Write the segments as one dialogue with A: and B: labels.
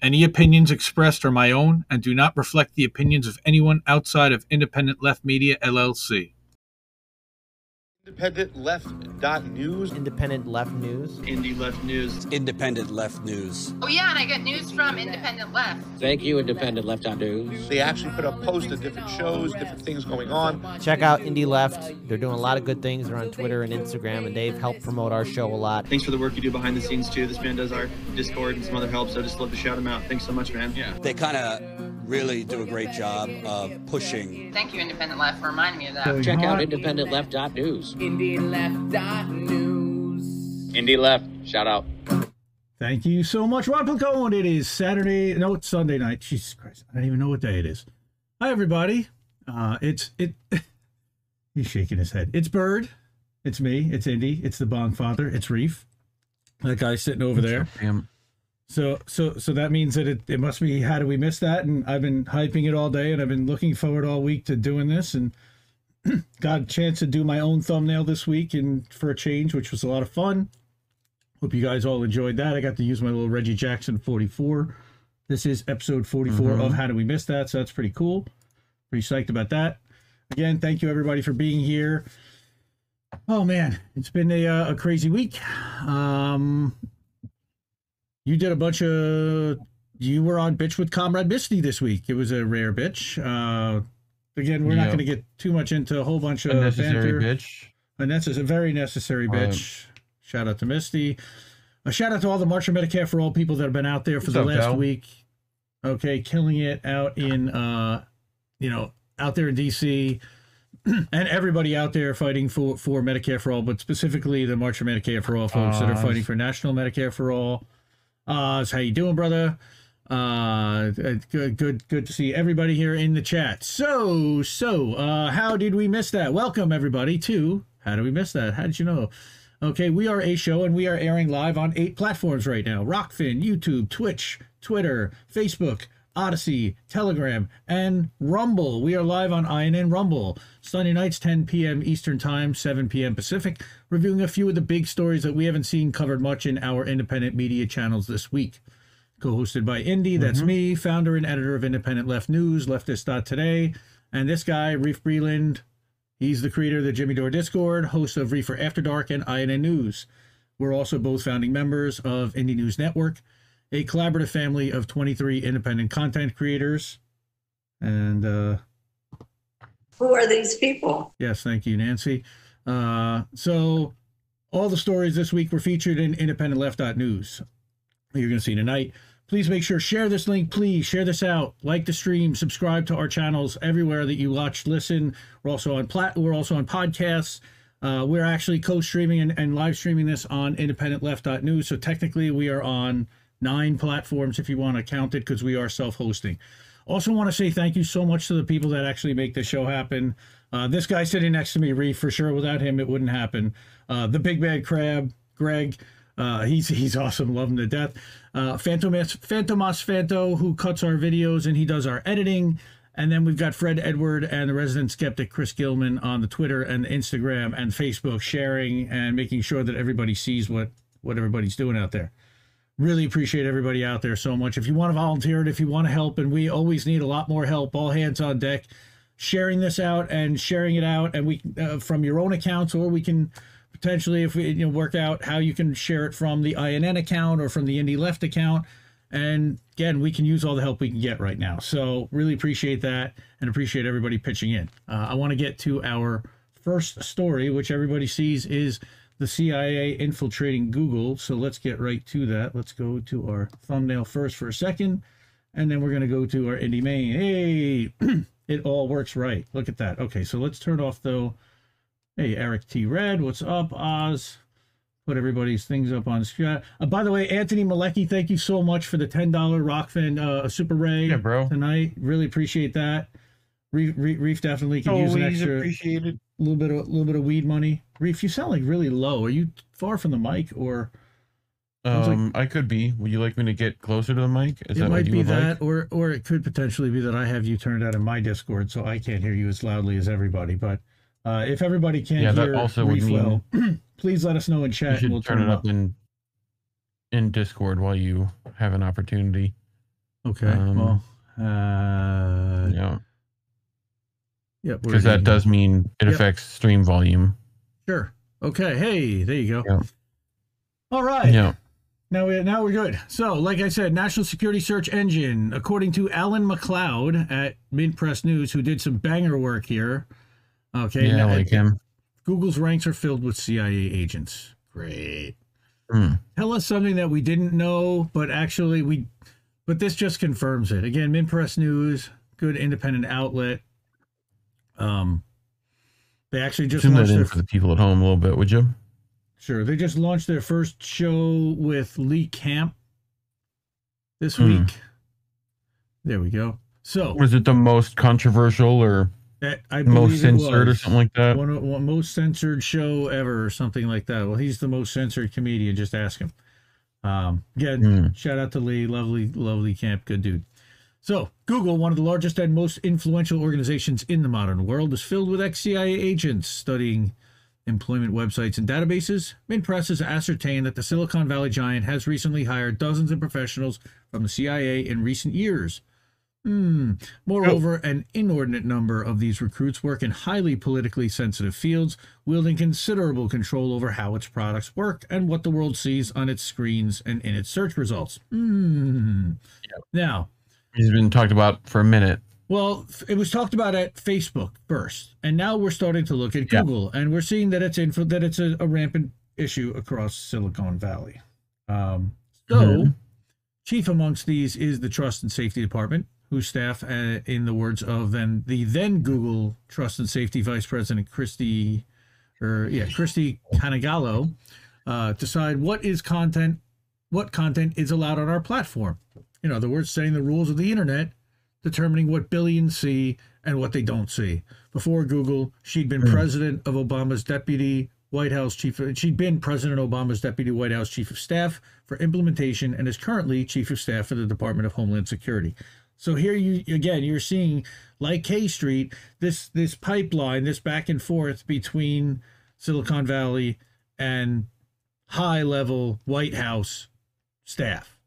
A: Any opinions expressed are my own and do not reflect the opinions of anyone outside of Independent Left Media LLC.
B: Independent Left dot news.
C: Independent Left News.
D: Indie Left News.
E: Independent Left News.
F: Oh yeah, and I get news from Independent Left.
G: Thank you, Independent Left on News.
B: They actually put up posts of different shows, different things going on.
C: Check out Indie Left. They're doing a lot of good things. They're on Twitter and Instagram, and they've helped promote our show a lot.
D: Thanks for the work you do behind the scenes too. This man does our Discord and some other help, so I just love to shout him out. Thanks so much, man. Yeah.
E: They kind of really do a great job of pushing.
F: Thank you, Independent Left, for reminding me of that.
G: Check out Independent Left dot News.
H: Indie Left, shout out.
A: Thank you so much, Ron Placone. It is Saturday. No, it's Sunday night. Jesus Christ. I don't even know what day it is. Hi, everybody. Uh, it's, it, he's shaking his head. It's Bird. It's me. It's Indy. It's the Bong Father. It's Reef. That guy sitting over there. So, so, so that means that it, it must be, how do we miss that? And I've been hyping it all day and I've been looking forward all week to doing this and got a chance to do my own thumbnail this week and for a change, which was a lot of fun. Hope you guys all enjoyed that. I got to use my little Reggie Jackson 44. This is episode 44 of How Do We Miss That? So that's pretty cool. Pretty psyched about that. Again, thank you everybody for being here. Oh man, it's been a, uh, a crazy week. Um, you did a bunch of. You were on Bitch with Comrade Misty this week. It was a rare bitch. Uh, again, we're not going to get too much into a whole bunch of
I: Unnecessary
A: banter.
I: bitch.
A: And that's a very necessary bitch. Shout out to Misty. A shout out to all the March of Medicare for all people that have been out there for the
I: up,
A: last
I: Cal?
A: week. Okay, killing it out in uh you know, out there in DC and everybody out there fighting for for Medicare for all, but specifically the March of Medicare for all folks that are fighting for national Medicare for all. Oz, how you doing, brother? Uh, good, good, good to see everybody here in the chat. So, so, uh, how did we miss that? Welcome everybody to How Did We Miss That? How did you know? Okay, we are a show and we are airing live on eight platforms right now: Rokfin, YouTube, Twitch, Twitter, Facebook, Odysee, Telegram, and Rumble. We are live on INN Rumble Sunday nights, 10 p.m. Eastern Time, 7 p.m. Pacific, reviewing a few of the big stories that we haven't seen covered much in our independent media channels this week co-hosted by Indy. That's mm-hmm. me, founder and editor of Independent Left News, Leftist.today. And this guy, Reef Breland, he's the creator of the Jimmy Dore Discord, host of Reefer After Dark and INN News. We're also both founding members of Indie News Network, a collaborative family of 23 independent content creators. And uh,
J: Who are these people?
A: Yes, thank you, Nancy. Uh, so, all the stories this week were featured in IndependentLeft.news. You're going to see tonight. Please make sure share this link. Please share this out. Like the stream. Subscribe to our channels everywhere that you watch, listen. We're also on plat. We're also on podcasts. Uh, we're actually co-streaming and, and live streaming this on IndependentLeft.news. So technically, we are on nine platforms if you want to count it, because we are self-hosting. Also, want to say thank you so much to the people that actually make the show happen. Uh, this guy sitting next to me, Reef, for sure. Without him, it wouldn't happen. Uh, the Big Bad Crab, Greg. Uh, he's he's awesome. Love him to death. Uh, Phantomas Phantomas Phanto, who cuts our videos and he does our editing. And then we've got Fred Edward and the resident skeptic Chris Gilman on the Twitter and Instagram and Facebook, sharing and making sure that everybody sees what what everybody's doing out there really appreciate everybody out there so much. If you want to volunteer and if you want to help, and we always need a lot more help, all hands on deck, sharing this out and sharing it out, and we uh, from your own accounts, or we can potentially, if we you know work out how you can share it from the INN account or from the Indie Left account. And again, we can use all the help we can get right now. So really appreciate that and appreciate everybody pitching in. Uh, I want to get to our first story, which everybody sees is the CIA infiltrating Google. So let's get right to that. Let's go to our thumbnail first for a second, and then we're going to go to our indie main. Hey, it all works right. Look at that. Okay, so let's turn off though. Hey, Eric T. Red, what's up, Oz? Put everybody's things up on screen. Uh, by the way, Anthony Malecki, thank you so much for the ten dollar Rokfin uh, Super Ray
I: Yeah, bro.
A: tonight. Really appreciate that. Reef, Reef, Reef definitely could use an
I: Always
A: extra
I: appreciated.
A: little bit of little bit of weed money. Reef, you sound like really low. Are you far from the mic, or Sounds like-
I: Um, I could be. Would you like me to get closer to the mic? Is
A: it
I: that
A: might
I: what you
A: be
I: would
A: that,
I: like?
A: or or it could potentially be that I have you turned out in my Discord, so I can't hear you as loudly as everybody. But uh, if everybody can't
I: Yeah, that
A: hear
I: also
A: Reef
I: mean-
A: well, please let us know in chat,
I: should
A: and we'll
I: turn it up in in Discord while you have an opportunity.
A: Okay.
I: Um,
A: well, uh,
I: Yeah,
A: yeah, we're
I: because that does mean it
A: Yep.
I: affects stream volume.
A: Sure. Okay. Hey, there you go.
I: Yeah.
A: All right.
I: Yeah.
A: Now we now we're good. So, like I said, National Security Search Engine, according to Alan McLeod at Mint Press News, who did some banger work here. Okay.
I: Yeah,
A: now-
I: like him.
A: Google's ranks are filled with CIA agents. Great.
I: Hmm.
A: Tell us something that we didn't know, but actually we, but this just confirms it. Again, Mint Press News, good independent outlet. Um, they actually just
I: Zoom that
A: launched
I: in
A: their
I: for the people at home a little bit, would you?
A: Sure. They just launched their first show with Lee Camp this
I: Hmm.
A: week. There we go. So,
I: Was it the most controversial or
A: that- I
I: most censored or something like that?
A: One, one most censored show ever, or something like that. Well, he's the most censored comedian. Just ask him. Um, again,
I: Hmm.
A: shout out to Lee, lovely, lovely camp, good dude. So, Google, one of the largest and most influential organizations in the modern world, is filled with ex-CIA agents studying employment websites and databases. Mint Press has ascertained that the Silicon Valley giant has recently hired dozens of professionals from the CIA in recent years. Hmm. Moreover, an inordinate number of these recruits work in highly politically sensitive fields, wielding considerable control over how its products work and what the world sees on its screens and in its search results. Hmm. Now,
I: He's been talked about for a minute.
A: well, it was talked about at Facebook first, and now we're starting to look at
I: Yeah.
A: Google, and we're seeing that it's info that it's a, a rampant issue across Silicon Valley. Um, so,
I: Mhm.
A: chief amongst these is the Trust and Safety Department, whose staff, uh, in the words of then the then Google Trust and Safety Vice President Kristie, or yeah, Kristie Canegallo, uh, decide what is content, what content is allowed on our platform. In other words, setting the rules of the internet determining what billions see and what they don't see. Before Google, she'd been hmm. president of Obama's deputy White House chief. She'd been President Obama's deputy White House chief of staff for implementation and is currently chief of staff for the Department of Homeland Security. So here you again, you're seeing like K Street, this this pipeline, this back and forth between Silicon Valley and high level White House staff.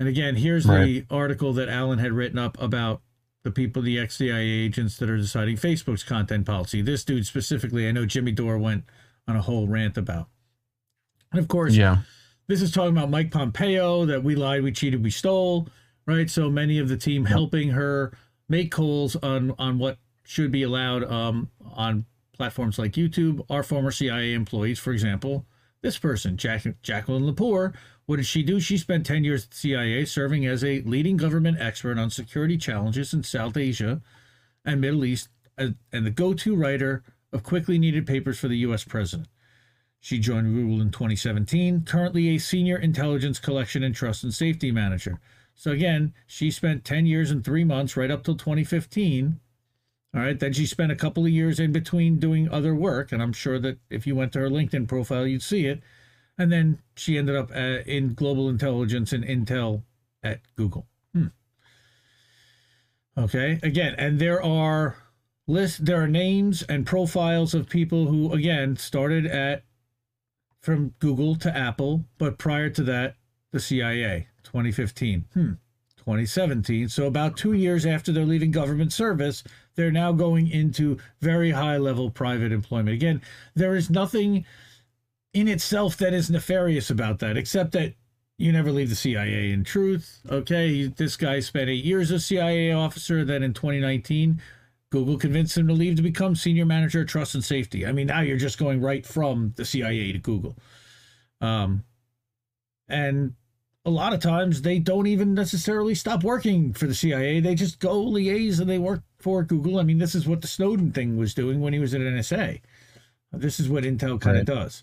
A: And again, here's the article that Alan had written up about the people, the ex CIA agents that are deciding Facebook's content policy. This dude specifically, I know Jimmy Dore went on a whole rant about. And of course,
I: Yeah.
A: this is talking about Mike Pompeo that we lied, we cheated, we stole, right? So many of the team helping her make calls on on what should be allowed um, on platforms like YouTube are former CIA employees, for example. This person, Jack, Jacqueline Lopour, what did she do? She spent 10 years at CIA serving as a leading government expert on security challenges in South Asia and Middle East and the go to writer of quickly needed papers for the U.S. president. She joined Google in 2017, currently a senior intelligence collection and trust and safety manager. So again, she spent 10 years and three months right up till 2015. All right. Then she spent a couple of years in between doing other work. And I'm sure that if you went to her LinkedIn profile, you'd see it. And then she ended up uh, in global intelligence and intel at Google. Hmm. Okay. Again, and there are list there are names and profiles of people who again started at from Google to Apple, but prior to that, the CIA, 2015. Hmm. 2017. So about two years after they're leaving government service, they're now going into very high level private employment. Again, there is nothing in itself that is nefarious about that, except that you never leave the CIA in truth. Okay, this guy spent eight years as a CIA officer. Then in 2019, Google convinced him to leave to become senior manager of trust and safety. I mean, now you're just going right from the CIA to Google. Um, and a lot of times they don't even necessarily stop working for the CIA. They just go liaise and they work for Google. I mean, this is what the Snowden thing was doing when he was at NSA. This is what Intel kind of
I: Right.
A: does.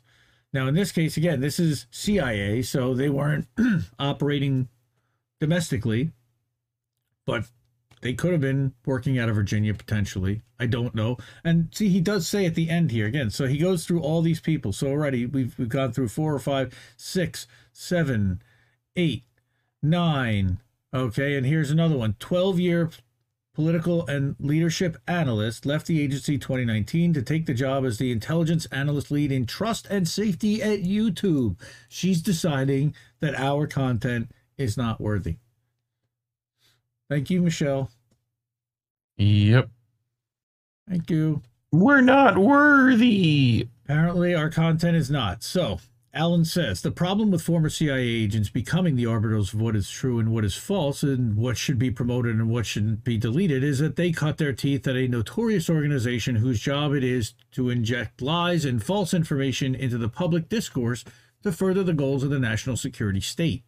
A: Now, in this case, again, this is CIA, so they weren't operating domestically, but they could have been working out of Virginia potentially. I don't know. And see, he does say at the end here again. So he goes through all these people. So already we've we've gone through four or five, six, seven, eight, nine. Okay, and here's another one. 12 year political and leadership analyst left the agency 2019 to take the job as the intelligence analyst lead in trust and safety at YouTube. She's deciding that our content is not worthy. Thank you, Michelle.
I: Yep.
A: Thank you.
I: We're not worthy.
A: Apparently, our content is not. So, Alan says the problem with former CIA agents becoming the arbiters of what is true and what is false and what should be promoted and what shouldn't be deleted is that they cut their teeth at a notorious organization whose job it is to inject lies and false information into the public discourse to further the goals of the national security state.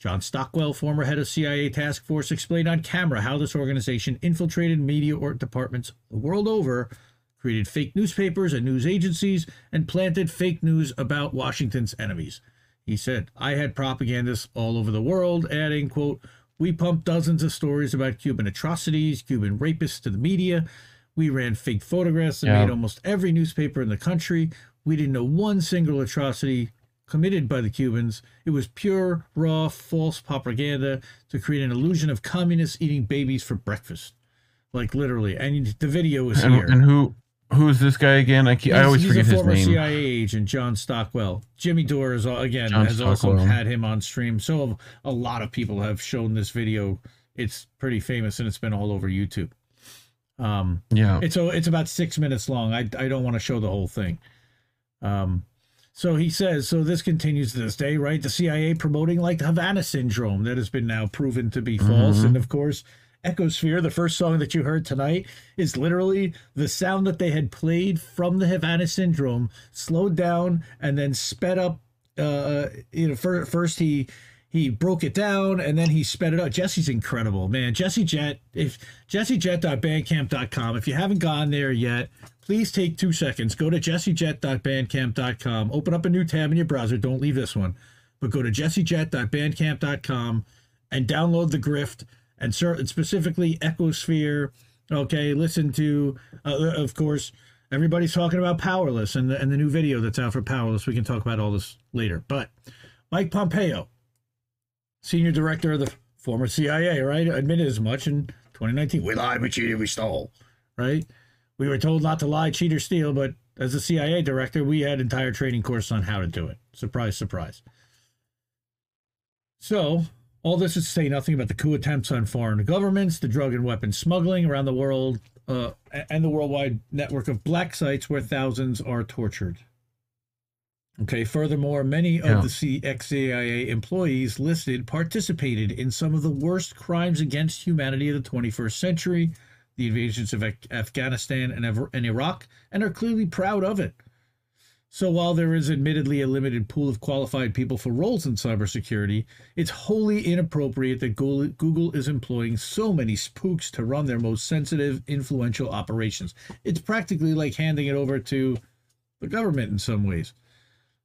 A: John Stockwell, former head of CIA task force, explained on camera how this organization infiltrated media or departments the world over created fake newspapers and news agencies, and planted fake news about Washington's enemies. He said, I had propagandists all over the world, adding, quote, We pumped dozens of stories about Cuban atrocities, Cuban rapists to the media. We ran fake photographs and
I: Yeah.
A: made almost every newspaper in the country. We didn't know one single atrocity committed by the Cubans. It was pure, raw, false propaganda to create an illusion of communists eating babies for breakfast. Like literally. And the video is
I: And,
A: here.
I: and who who is this guy again? I keep, I
A: He's-
I: always
A: he's
I: forget
A: a former. CIA agent, John Stockwell. Jimmy Dore is again
I: John
A: has also had him on stream. So a lot of people have shown this video. It's pretty famous and it's been all over YouTube. Um,
I: Yeah.
A: it's it's about six minutes long. I I don't want to show the whole thing. Um, so he says, so this continues to this day, right? The CIA promoting like the Havana syndrome that has been now proven to be false,
I: Mhm.
A: and of course. Echosphere, the first song that you heard tonight, is literally the sound that they had played from the Havana Syndrome, slowed down and then sped up. Uh, you know, fir- first he he broke it down and then he sped it up. Jesse's incredible, man. Jesse Jet, if jessejet.bandcamp.com. If you haven't gone there yet, please take two seconds. Go to jessejet.bandcamp.com. Open up a new tab in your browser. Don't leave this one, but go to jessejet.bandcamp.com and download the Grift and specifically Echosphere. Okay, listen to, uh, of course, everybody's talking about Powerless and the, and the new video that's out for Powerless. We can talk about all this later. But Mike Pompeo, senior director of the former CIA, right, admitted as much in 2019. We lied, we cheated, we stole, right? We were told not to lie, cheat, or steal, but as a CIA director, we had entire training courses on how to do it. Surprise, surprise. So, all this is to say nothing about the coup attempts on foreign governments, the drug and weapon smuggling around the world, uh, and the worldwide network of black sites where thousands are tortured. Okay, furthermore, many
I: Yeah.
A: of the C- ex-CIA employees listed participated in some of the worst crimes against humanity of the 21st century, the invasions of Af- Afghanistan and, and Iraq, and are clearly proud of it. So while there is admittedly a limited pool of qualified people for roles in cybersecurity, it's wholly inappropriate that Google, is employing so many spooks to run their most sensitive, influential operations. It's practically like handing it over to the government in some ways.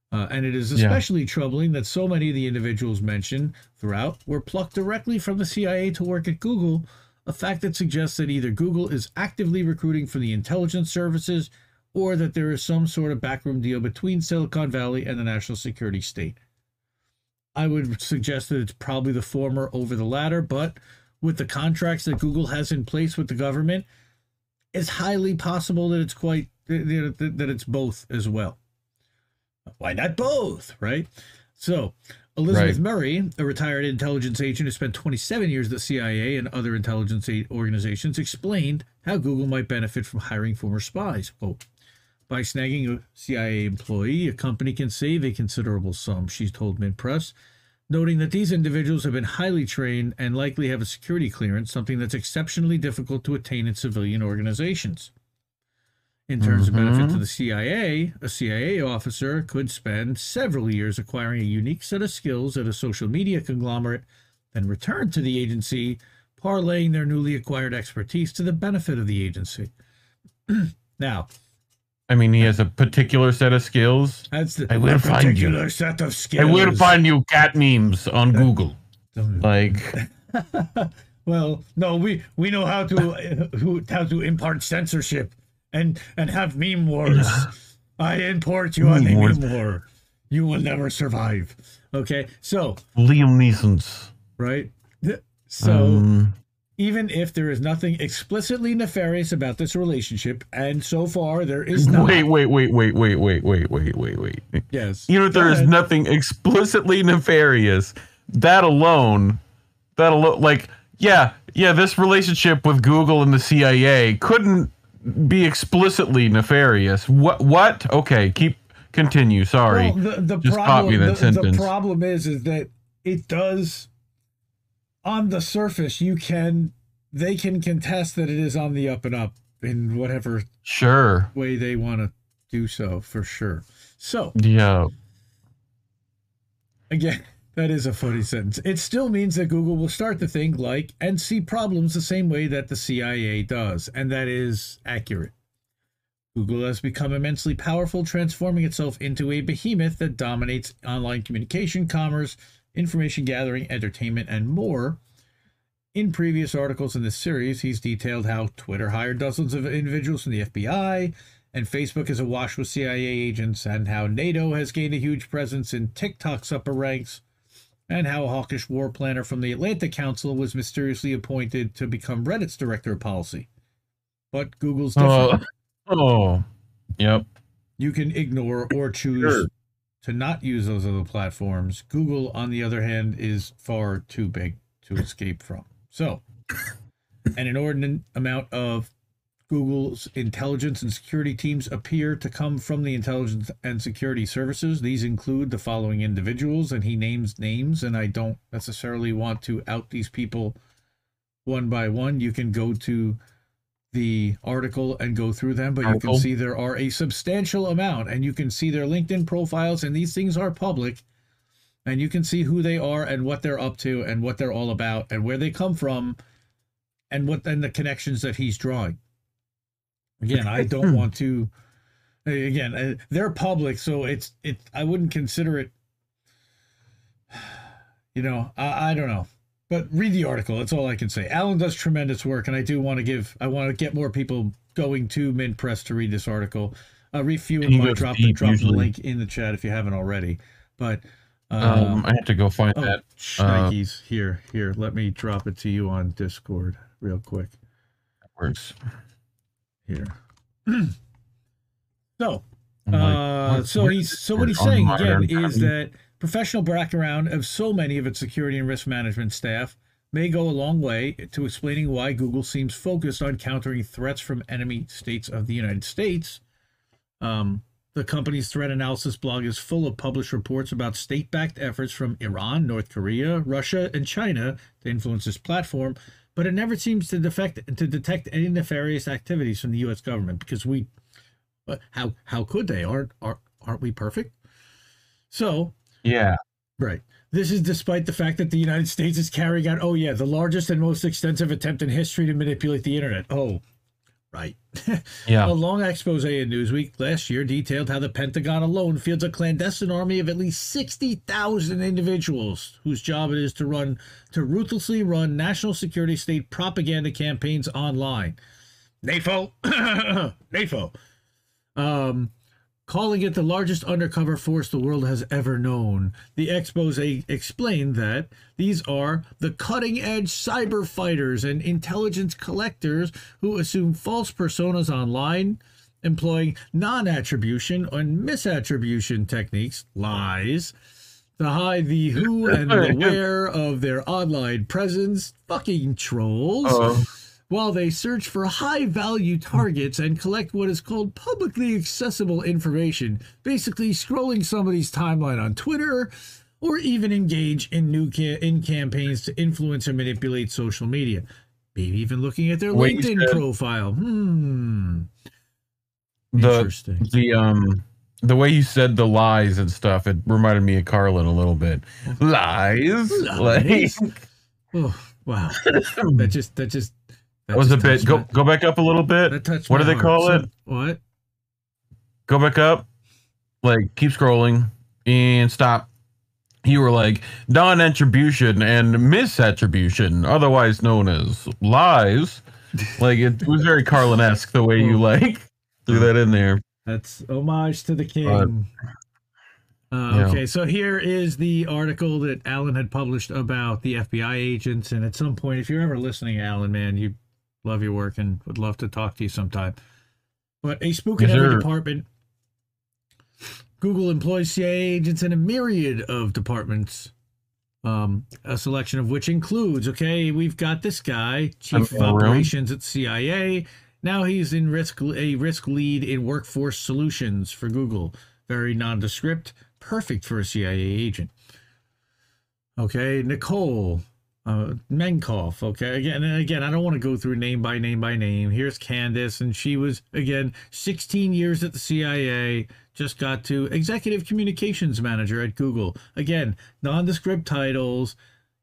A: Uh, and it is
I: Yeah.
A: especially troubling that so many of the individuals mentioned throughout were plucked directly from the CIA to work at Google, a fact that suggests that either Google is actively recruiting for the intelligence services or that there is some sort of backroom deal between Silicon Valley and the national security state. I would suggest that it's probably the former over the latter, but with the contracts that Google has in place with the government, it's highly possible that it's quite that it's both as well. Why not both, right? So, Elizabeth
I: Right.
A: Murray, a retired intelligence agent who spent 27 years at the CIA and other intelligence organizations, explained how Google might benefit from hiring former spies. Quote, by snagging a CIA employee, a company can save a considerable sum, she told Mint Press, noting that these individuals have been highly trained and likely have a security clearance, something that's exceptionally difficult to attain in civilian organizations. In terms of benefit to
I: Mhm.
A: the CIA, a CIA officer could spend several years acquiring a unique set of skills at a social media conglomerate, then return to the agency, parlaying their newly acquired expertise to the benefit of the agency. now,
I: I mean, he has a particular set of skills.
A: that's the
I: I will find you.
A: particular set of skills.
I: I will find you cat memes on Google. Like,
A: Well, no, we we know how to uh, who, how to impart censorship and and have meme wars. I import you on a
I: Meme
A: war. You will never survive. Okay, so
I: Liam Neeson's.
A: right, so
I: Um,
A: even if there is nothing explicitly nefarious about this relationship, and so far there is not.
I: wait, wait, wait, wait, wait, wait, wait, wait, wait, wait.
A: Yes,
I: You know, there is nothing explicitly nefarious. That alone, that alone, like Yeah, yeah. This relationship with Google and the CIA couldn't be explicitly nefarious. What? What? Okay, keep continue. Sorry,
A: Well, the, the
I: just
A: problem,
I: me that
A: the,
I: sentence.
A: the problem is, is that it does. On the surface, you can, they can contest that it is on the up and up in whatever
I: sure.
A: way they want to do so, for sure. So
I: Yeah.
A: again, that is a funny sentence. It still means that Google will start to think like and see problems the same way that the CIA does, and that is accurate. Google has become immensely powerful, transforming itself into a behemoth that dominates online communication, commerce, information gathering, entertainment, and more. In previous articles in this series, he's detailed how Twitter hired dozens of individuals from the FBI, and Facebook is awash with CIA agents, and how NATO has gained a huge presence in TikTok's upper ranks, and how a hawkish war planner from the Atlantic Council was mysteriously appointed to become Reddit's director of policy. But Google's oh. different.
I: Oh. oh. Yep.
A: you can ignore or choose
I: Sure.
A: To not use those other platforms. Google, on the other hand, is far too big to escape from. So, an inordinate amount of Google's intelligence and security teams appear to come from the intelligence and security services. These include the following individuals, and he names names, and I don't necessarily want to out these people one by one. You can go to the article and go through them, but you can see there are a substantial amount, and you can see their LinkedIn profiles, and these things are public, and you can see who they are and what they're up to and what they're all about and where they come from, and what and the connections that he's drawing. Again, I don't want to. Again, uh, they're public, so it's it. I wouldn't consider it. You know, I, I don't know. But read the article. That's all I can say. Alan does tremendous work, and I do want to give. I want to get more people going to Mint Press to read this article. Uh, reviewing
I: He
A: my
I: goes
A: drop
I: deep
A: drop the link in the chat if you haven't already. But um,
I: Um, I have to go find
A: oh,
I: that. Uh,
A: here, here. Let me drop it to you on Discord real quick.
I: works.
A: Here. so, uh, so he's so what he's saying again is that professional background of so many of its security and risk management staff may go a long way to explaining why Google seems focused on countering threats from enemy states of the United States. Um, the company's threat analysis blog is full of published reports about state-backed efforts from Iran, North Korea, Russia, and China to influence this platform, but it never seems to defect to detect any nefarious activities from the U.S. government because we, uh, how how could they? Aren't aren't aren't we perfect? So
I: Yeah.
A: Right. This is despite the fact that the United States is carrying out, oh, yeah, the largest and most extensive attempt in history to manipulate the internet. Oh, right.
I: Yeah.
A: A long expose in Newsweek last year detailed how the Pentagon alone fields a clandestine army of at least 60,000 individuals whose job it is to run, to ruthlessly run national security state propaganda campaigns online. NAFO, NAFO, um, calling it the largest undercover force the world has ever known. The expose explained that these are the cutting edge cyber fighters and intelligence collectors who assume false personas online, employing non attribution and misattribution techniques, lies, to hide the who and the where of their online presence, fucking trolls.
I: Uh,
A: while they search for high value targets and collect what is called publicly accessible information, basically scrolling somebody's timeline on Twitter or even engage in new ca- in campaigns to influence or manipulate social media. Maybe even looking at their
I: Wait,
A: LinkedIn
I: said-
A: profile. Hmm.
I: the
A: Interesting.
I: the um the way you said the lies and stuff, it reminded me of Carlin a little bit. Lies.
A: Lies?
I: Like
A: Oh, wow. That just that just
I: that was a bit. Go
A: my-
I: go back up a little bit. What do they
A: heart.
I: call
A: So-
I: it?
A: What?
I: Go back up. Like keep scrolling and stop. You were like non-attribution and misattribution, otherwise known as lies. Like it was very Carlin-esque the way you like threw that in there.
A: That's homage to the king. Uh,
I: yeah.
A: Okay, so here is the article that Alan had published about the FBI agents. And at some point, if you're ever listening, Alan, man, you love your work and would love to talk to you sometime. But a spook in
I: Yes,
A: every
I: sir.
A: department. Google employs CIA agents in a myriad of departments Um, a selection of which includes, okay, we've got this guy, chief of
I: I'm in the room.
A: operations at CIA. Now he's in risk a risk lead in workforce solutions for Google. Very nondescript, perfect for a CIA agent. Okay, Nicole uh, Menkoff. Okay, again and again, I don't want to go through name by name by name. Here's Candace, and she was again 16 years at the CIA. Just got to executive communications manager at Google. Again, nondescript titles,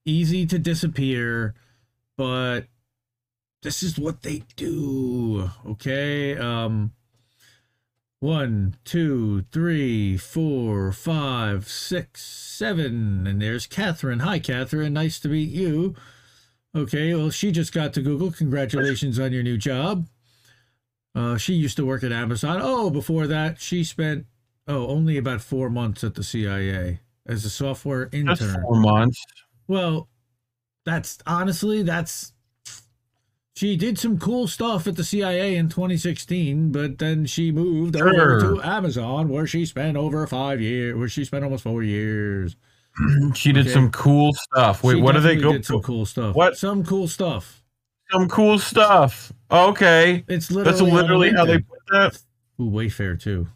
A: easy to disappear, but this is what they do. Okay, um. One, two, three, four, five, six, seven. And there's Catherine. Hi, Catherine. Nice to meet you. Okay, well, she just got to Google. Congratulations on your new job. Uh, she used to work at Amazon. Oh, before that, she spent, oh, only about four months at the CIA as a software intern.
I: Just four months.
A: Well, that's honestly, that's she did some cool stuff at the CIA in 2016, but then she moved over to Amazon where she spent over five years, where she spent almost four years.
I: She did
A: Okay.
I: some cool stuff. Wait,
A: She
I: what do they go?
A: Did some cool stuff.
I: What?
A: Some cool stuff.
I: Some cool stuff. Okay,
A: It's literally
I: that's literally how they put that.
A: Ooh, Wayfair too.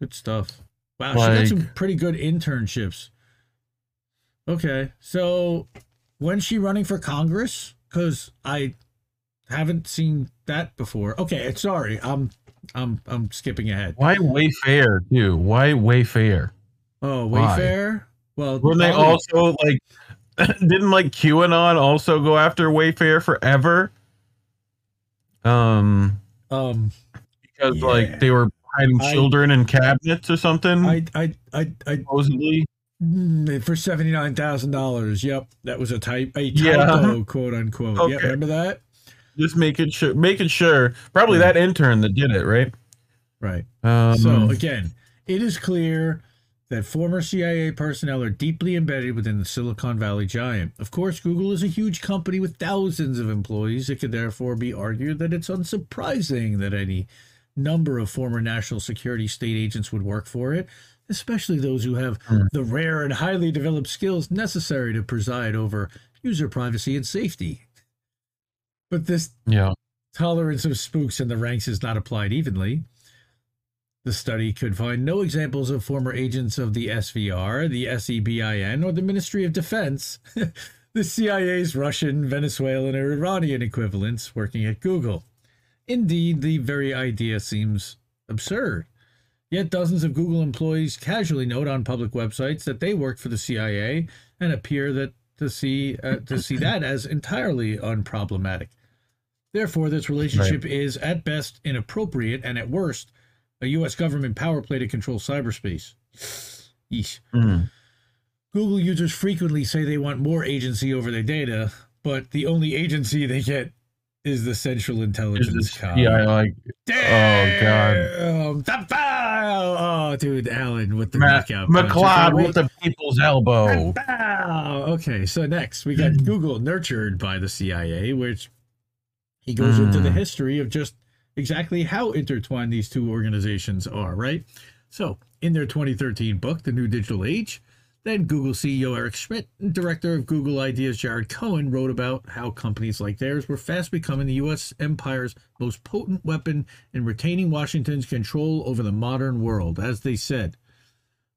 A: Good stuff. Wow, she
I: Like-
A: got some pretty good internships. Okay, so when's she running for Congress? Because I haven't seen that before. Okay, sorry, I'm I'm I'm skipping ahead.
I: Why Wayfair too? Why Wayfair?
A: Oh,
I: Why?
A: Wayfair. Well,
I: Were they also like? Didn't like QAnon also go after Wayfair forever? Um,
A: um
I: because
A: Yeah.
I: like they were hiding
A: I-
I: children in cabinets or something.
A: I I I I
I: supposedly.
A: Mm, for seventy nine thousand dollars. Yep, that was a type a
I: Yeah.
A: typo, quote unquote. Yeah,
I: Okay.
A: remember that?
I: Just making sure, making sure. Probably that intern that did it, right?
A: Right.
I: Um,
A: so again, it is clear that former CIA personnel are deeply embedded within the Silicon Valley giant. Of course, Google is a huge company with thousands of employees. It could therefore be argued that it's unsurprising that any number of former national security state agents would work for it, especially those who have
I: Hmm.
A: the rare and highly developed skills necessary to preside over user privacy and safety. But this
I: yeah.
A: tolerance of spooks in the ranks is not applied evenly. The study could find no examples of former agents of the SVR, the SEBIN, or the Ministry of Defense, the CIA's Russian, Venezuelan, or Iranian equivalents working at Google. Indeed, the very idea seems absurd. Yet dozens of Google employees casually note on public websites that they work for the CIA and appear that to see uh, to see that as entirely unproblematic. Therefore, this relationship is at best inappropriate and at worst a U.S. government power play to control cyberspace. Yeesh.
I: Mm.
A: Google users frequently say they want more agency over their data, but the only agency they get is the Central Intelligence
I: yeah, like damn, oh god,
A: Damn! Oh, dude, Alan with the
I: Ma-
A: knockout.
I: McLeod with the people's elbow.
A: Bow. Okay, so next we got Google nurtured by the CIA, which he goes into the
I: Hmm.
A: history of just exactly how intertwined these two organizations are, right? So, in their 2013 book, The New Digital Age, then Google CEO Eric Schmidt and director of Google Ideas Jared Cohen wrote about how companies like theirs were fast becoming the U.S. empire's most potent weapon in retaining Washington's control over the modern world. As they said,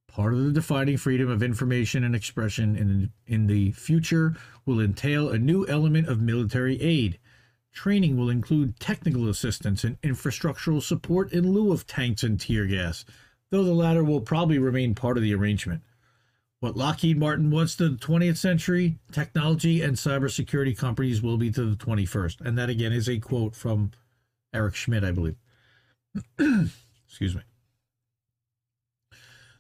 A: Part of the defining freedom of information and expression in, in the future will entail a new element of military aid. Training will include technical assistance and infrastructural support in lieu of tanks and tear gas, though the latter will probably remain part of the arrangement. What Lockheed Martin was to the 20th century, technology and cybersecurity companies will be to the 21st. And that again is a quote from Eric Schmidt, I believe. Excuse me.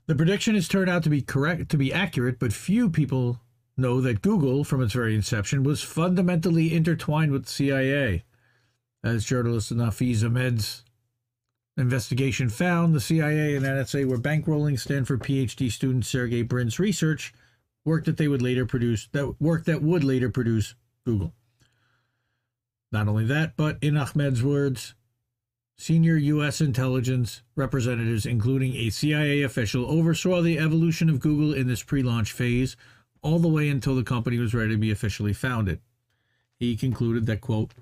A: The prediction has turned out to be correct, to be accurate, but few people know that Google, from its very inception, was fundamentally intertwined with the CIA. As journalist Nafeez Ahmed's investigation found, the CIA and NSA were bankrolling Stanford PhD student Sergey Brin's research, work that they would later produce, that work that would later produce Google. Not only that, but in Ahmed's words, Senior U.S. intelligence representatives, including a CIA official, oversaw the evolution of Google in this pre launch phase, all the way until the company was ready to be officially founded. He concluded that, quote,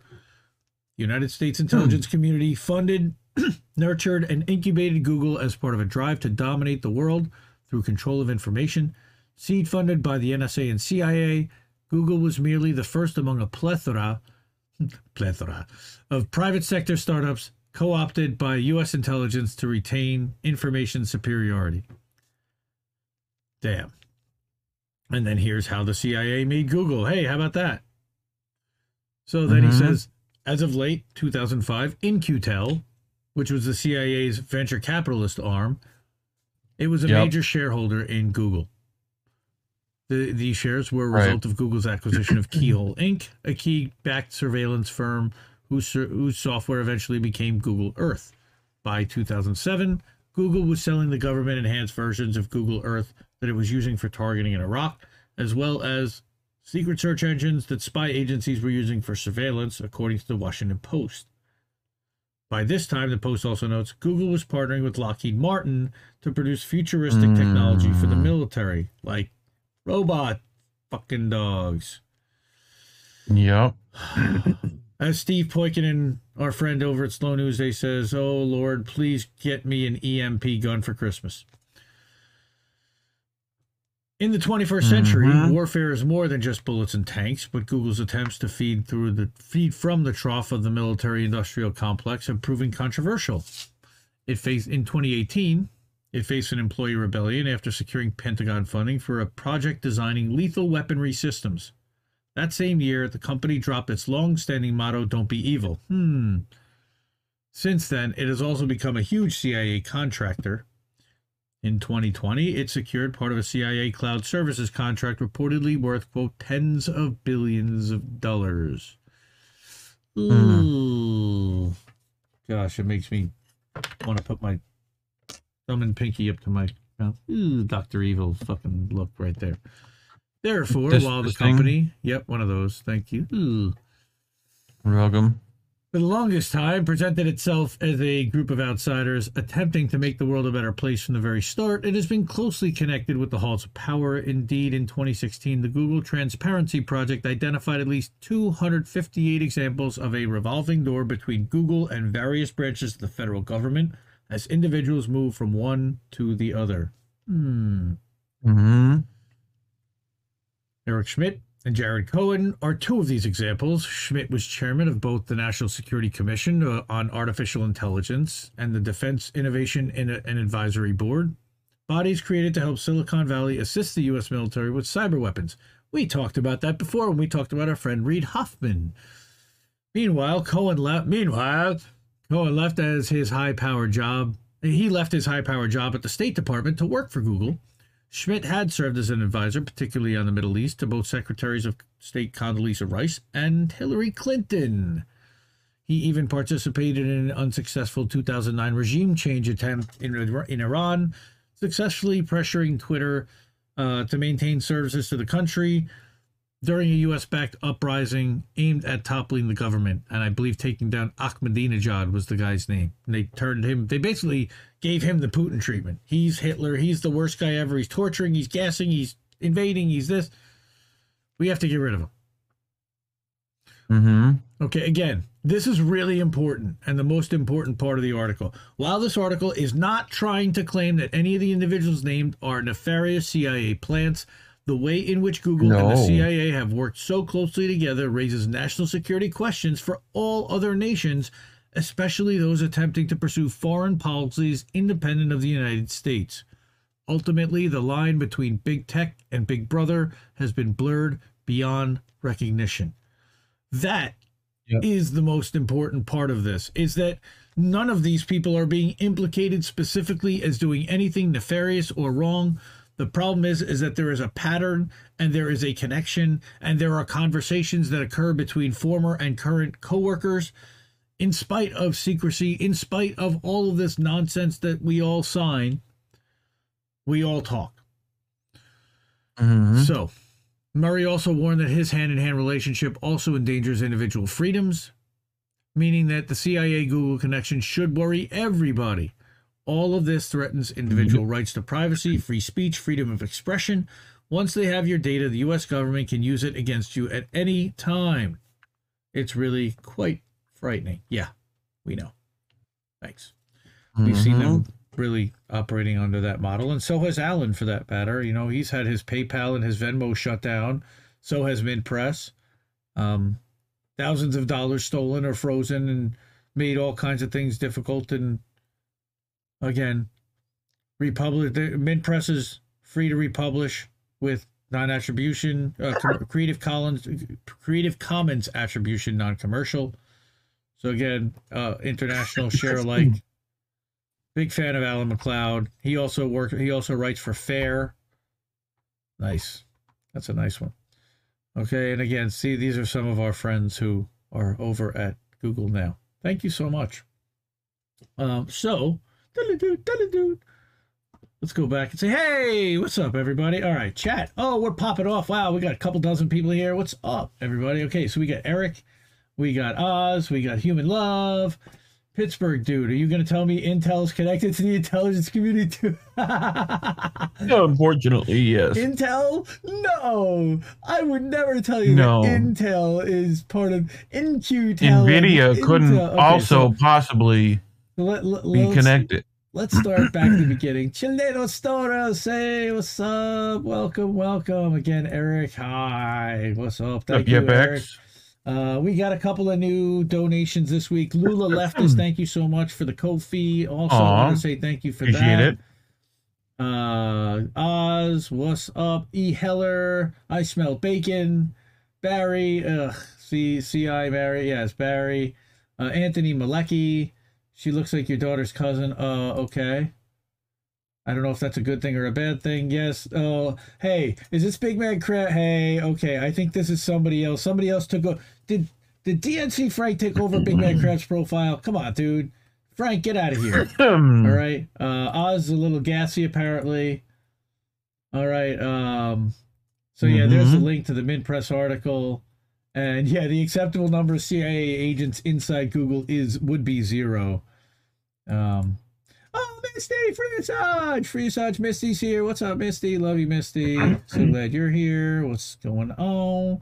A: United States intelligence hmm. community funded, nurtured, and incubated Google as part of a drive to dominate the world through control of information. Seed funded by the NSA and CIA, Google was merely the first among a plethora, plethora of private sector startups co opted by U.S. intelligence to retain information superiority. Damn. And then here's how the CIA made Google. Hey, how about that? So then he
I: Mhm.
A: says, as of late 2005, In-Q-Tel, which was the CIA's venture capitalist arm, it was a
I: Yep.
A: major shareholder in Google. The, these shares were a
I: Right.
A: result of Google's acquisition of Keyhole Inc., a key backed surveillance firm whose, whose software eventually became Google Earth. By 2007, Google was selling the government enhanced versions of Google Earth that it was using for targeting in Iraq, as well as secret search engines that spy agencies were using for surveillance, according to the Washington Post. By this time, the Post also notes Google was partnering with Lockheed Martin to produce futuristic technology for the
I: Mm.
A: military, like robot fucking dogs.
I: Yep.
A: As Steve Poikonen, our friend over at Slow News Day, says, Oh Lord, please get me an EMP gun for Christmas. In the 21st century,
I: Mhm.
A: warfare is more than just bullets and tanks, but Google's attempts to feed through the feed from the trough of the military-industrial complex have proven controversial. It faced in 2018, it faced an employee rebellion after securing Pentagon funding for a project designing lethal weaponry systems. That same year, the company dropped its long-standing motto, "Don't be evil." Hmm. Since then, it has also become a huge CIA contractor. In 2020, it secured part of a CIA cloud services contract reportedly worth, quote, tens of billions of dollars. Mm-hmm. Ooh. Gosh, it makes me want to put my thumb and pinky up to my mouth. Ooh, Dr. Evil fucking look right there. Therefore,
I: This-
A: while the
I: this thing?
A: company, yep, one of those, thank you. Ooh
I: You're welcome.
A: For the longest time presented itself as a group of outsiders attempting to make the world a better place from the very start. It has been closely connected with the halls of power. Indeed, in 2016, the Google Transparency Project identified at least 258 examples of a revolving door between Google and various branches of the federal government as individuals move from one to the other. Hmm.
I: Mm-hmm.
A: Eric Schmidt and Jared Cohen are two of these examples. Schmidt was chairman of both the National Security Commission uh, on Artificial Intelligence and the Defense Innovation and, and Advisory Board, bodies created to help Silicon Valley assist the U.S. military with cyber weapons. We talked about that before when we talked about our friend Reid Hoffman. Meanwhile, Cohen left. Meanwhile, Cohen left as his high-powered job. He left his high-powered job at the State Department to work for Google. Schmidt had served as an advisor, particularly on the Middle East, to both Secretaries of State Condoleezza Rice and Hillary Clinton. He even participated in an unsuccessful 2009 regime change attempt in, in Iran, successfully pressuring Twitter uh, to maintain services to the country during a U.S. backed uprising aimed at toppling the government. And I believe taking down Ahmadinejad was the guy's name. And they turned him, they basically gave him the Putin treatment. He's Hitler. He's the worst guy ever. He's torturing, he's gassing, he's invading, he's this. We have to get rid of him.
I: Mm-hmm.
A: Okay, again, this is really important and the most important part of the article. While this article is not trying to claim that any of the individuals named are nefarious CIA plants, the way in which Google and the CIA have worked so closely together raises national security questions for all other nations, especially those attempting to pursue foreign policies independent of the United States. Ultimately, the line between big tech and big brother has been blurred beyond recognition. That is
I: Yep.
A: the most important part of this is that none of these people are being implicated specifically as doing anything nefarious or wrong the problem is is that there is a pattern and there is a connection and there are conversations that occur between former and current coworkers in spite of secrecy in spite of all of this nonsense that we all sign we all talk
I: Mm-hmm.
A: so, Murray also warned that his hand in hand relationship also endangers individual freedoms, meaning that the CIA Google connection should worry everybody. All of this threatens individual rights to privacy, free speech, freedom of expression, Once they have your data, the US government can use it against you at any time. It's really quite frightening. Yeah, we know. Thanks. We've seen them really operating under that model, and so has Alan for that matter. You know, he's had his PayPal and his Venmo shut down. So has Mint Press. Um, thousands of dollars stolen or frozen, and made all kinds of things difficult. And again, republic the Mint Press is free to republish with non-attribution, uh, com- Creative Commons, Creative Commons attribution, non-commercial. So again, uh, international share alike. Big fan of Alan McLeod. He also worked. He also writes for Fair. Nice. That's a nice one. Okay, and again, see, these are some of our friends who are over at Google now. Thank you so much. Um, so, let's go back and say, hey, what's up, everybody? All right, chat. Oh, we're popping off. Wow, we got a couple dozen people here. What's up, everybody? Okay, so we got Eric, we got Oz, we got Human Love, Pittsburgh dude. Are you going to tell me Intel's connected to the intelligence community too?
I: no, Unfortunately, yes.
A: Intel? No, I would never tell you
I: No.
A: that Intel is part of In-Q-Tel.
I: Nvidia couldn't
A: okay,
I: also
A: so
I: possibly
A: let, let,
I: be
A: let's-
I: connected.
A: Let's start back at the beginning. Chileno Storos, say what's up? Welcome, welcome again, Eric. Hi, what's up? Thank you, Eric. Uh, we got a couple of new donations this week. Lula Leftist, thank you so much for the Ko-fi. Also, I want to say thank you for
I: Appreciate
A: that.
I: it.
A: Uh, Oz, what's up? E. Heller, I smell bacon. Barry, ugh, C C I Barry, yes, Barry. Uh, Anthony Malecki, she looks like your daughter's cousin. Uh, okay. I don't know if that's a good thing or a bad thing. Yes. Oh, hey, is this Big Man Crab? Hey, okay. I think this is somebody else. Somebody else took over. Did did DNC Frank take over Big Man Crab's profile? Come on, dude. Frank, get out of here. All right. Uh, Oz is a little gassy, apparently. All right. Um, so yeah, there's the
I: Mhm.
A: link to the Mint Press article, and yeah, the acceptable number of CIA agents inside Google is would be zero. Um, oh, Misty, free Assange, free Assange, Misty's here. What's up, Misty? Love you, Misty. So glad you're here. What's going on?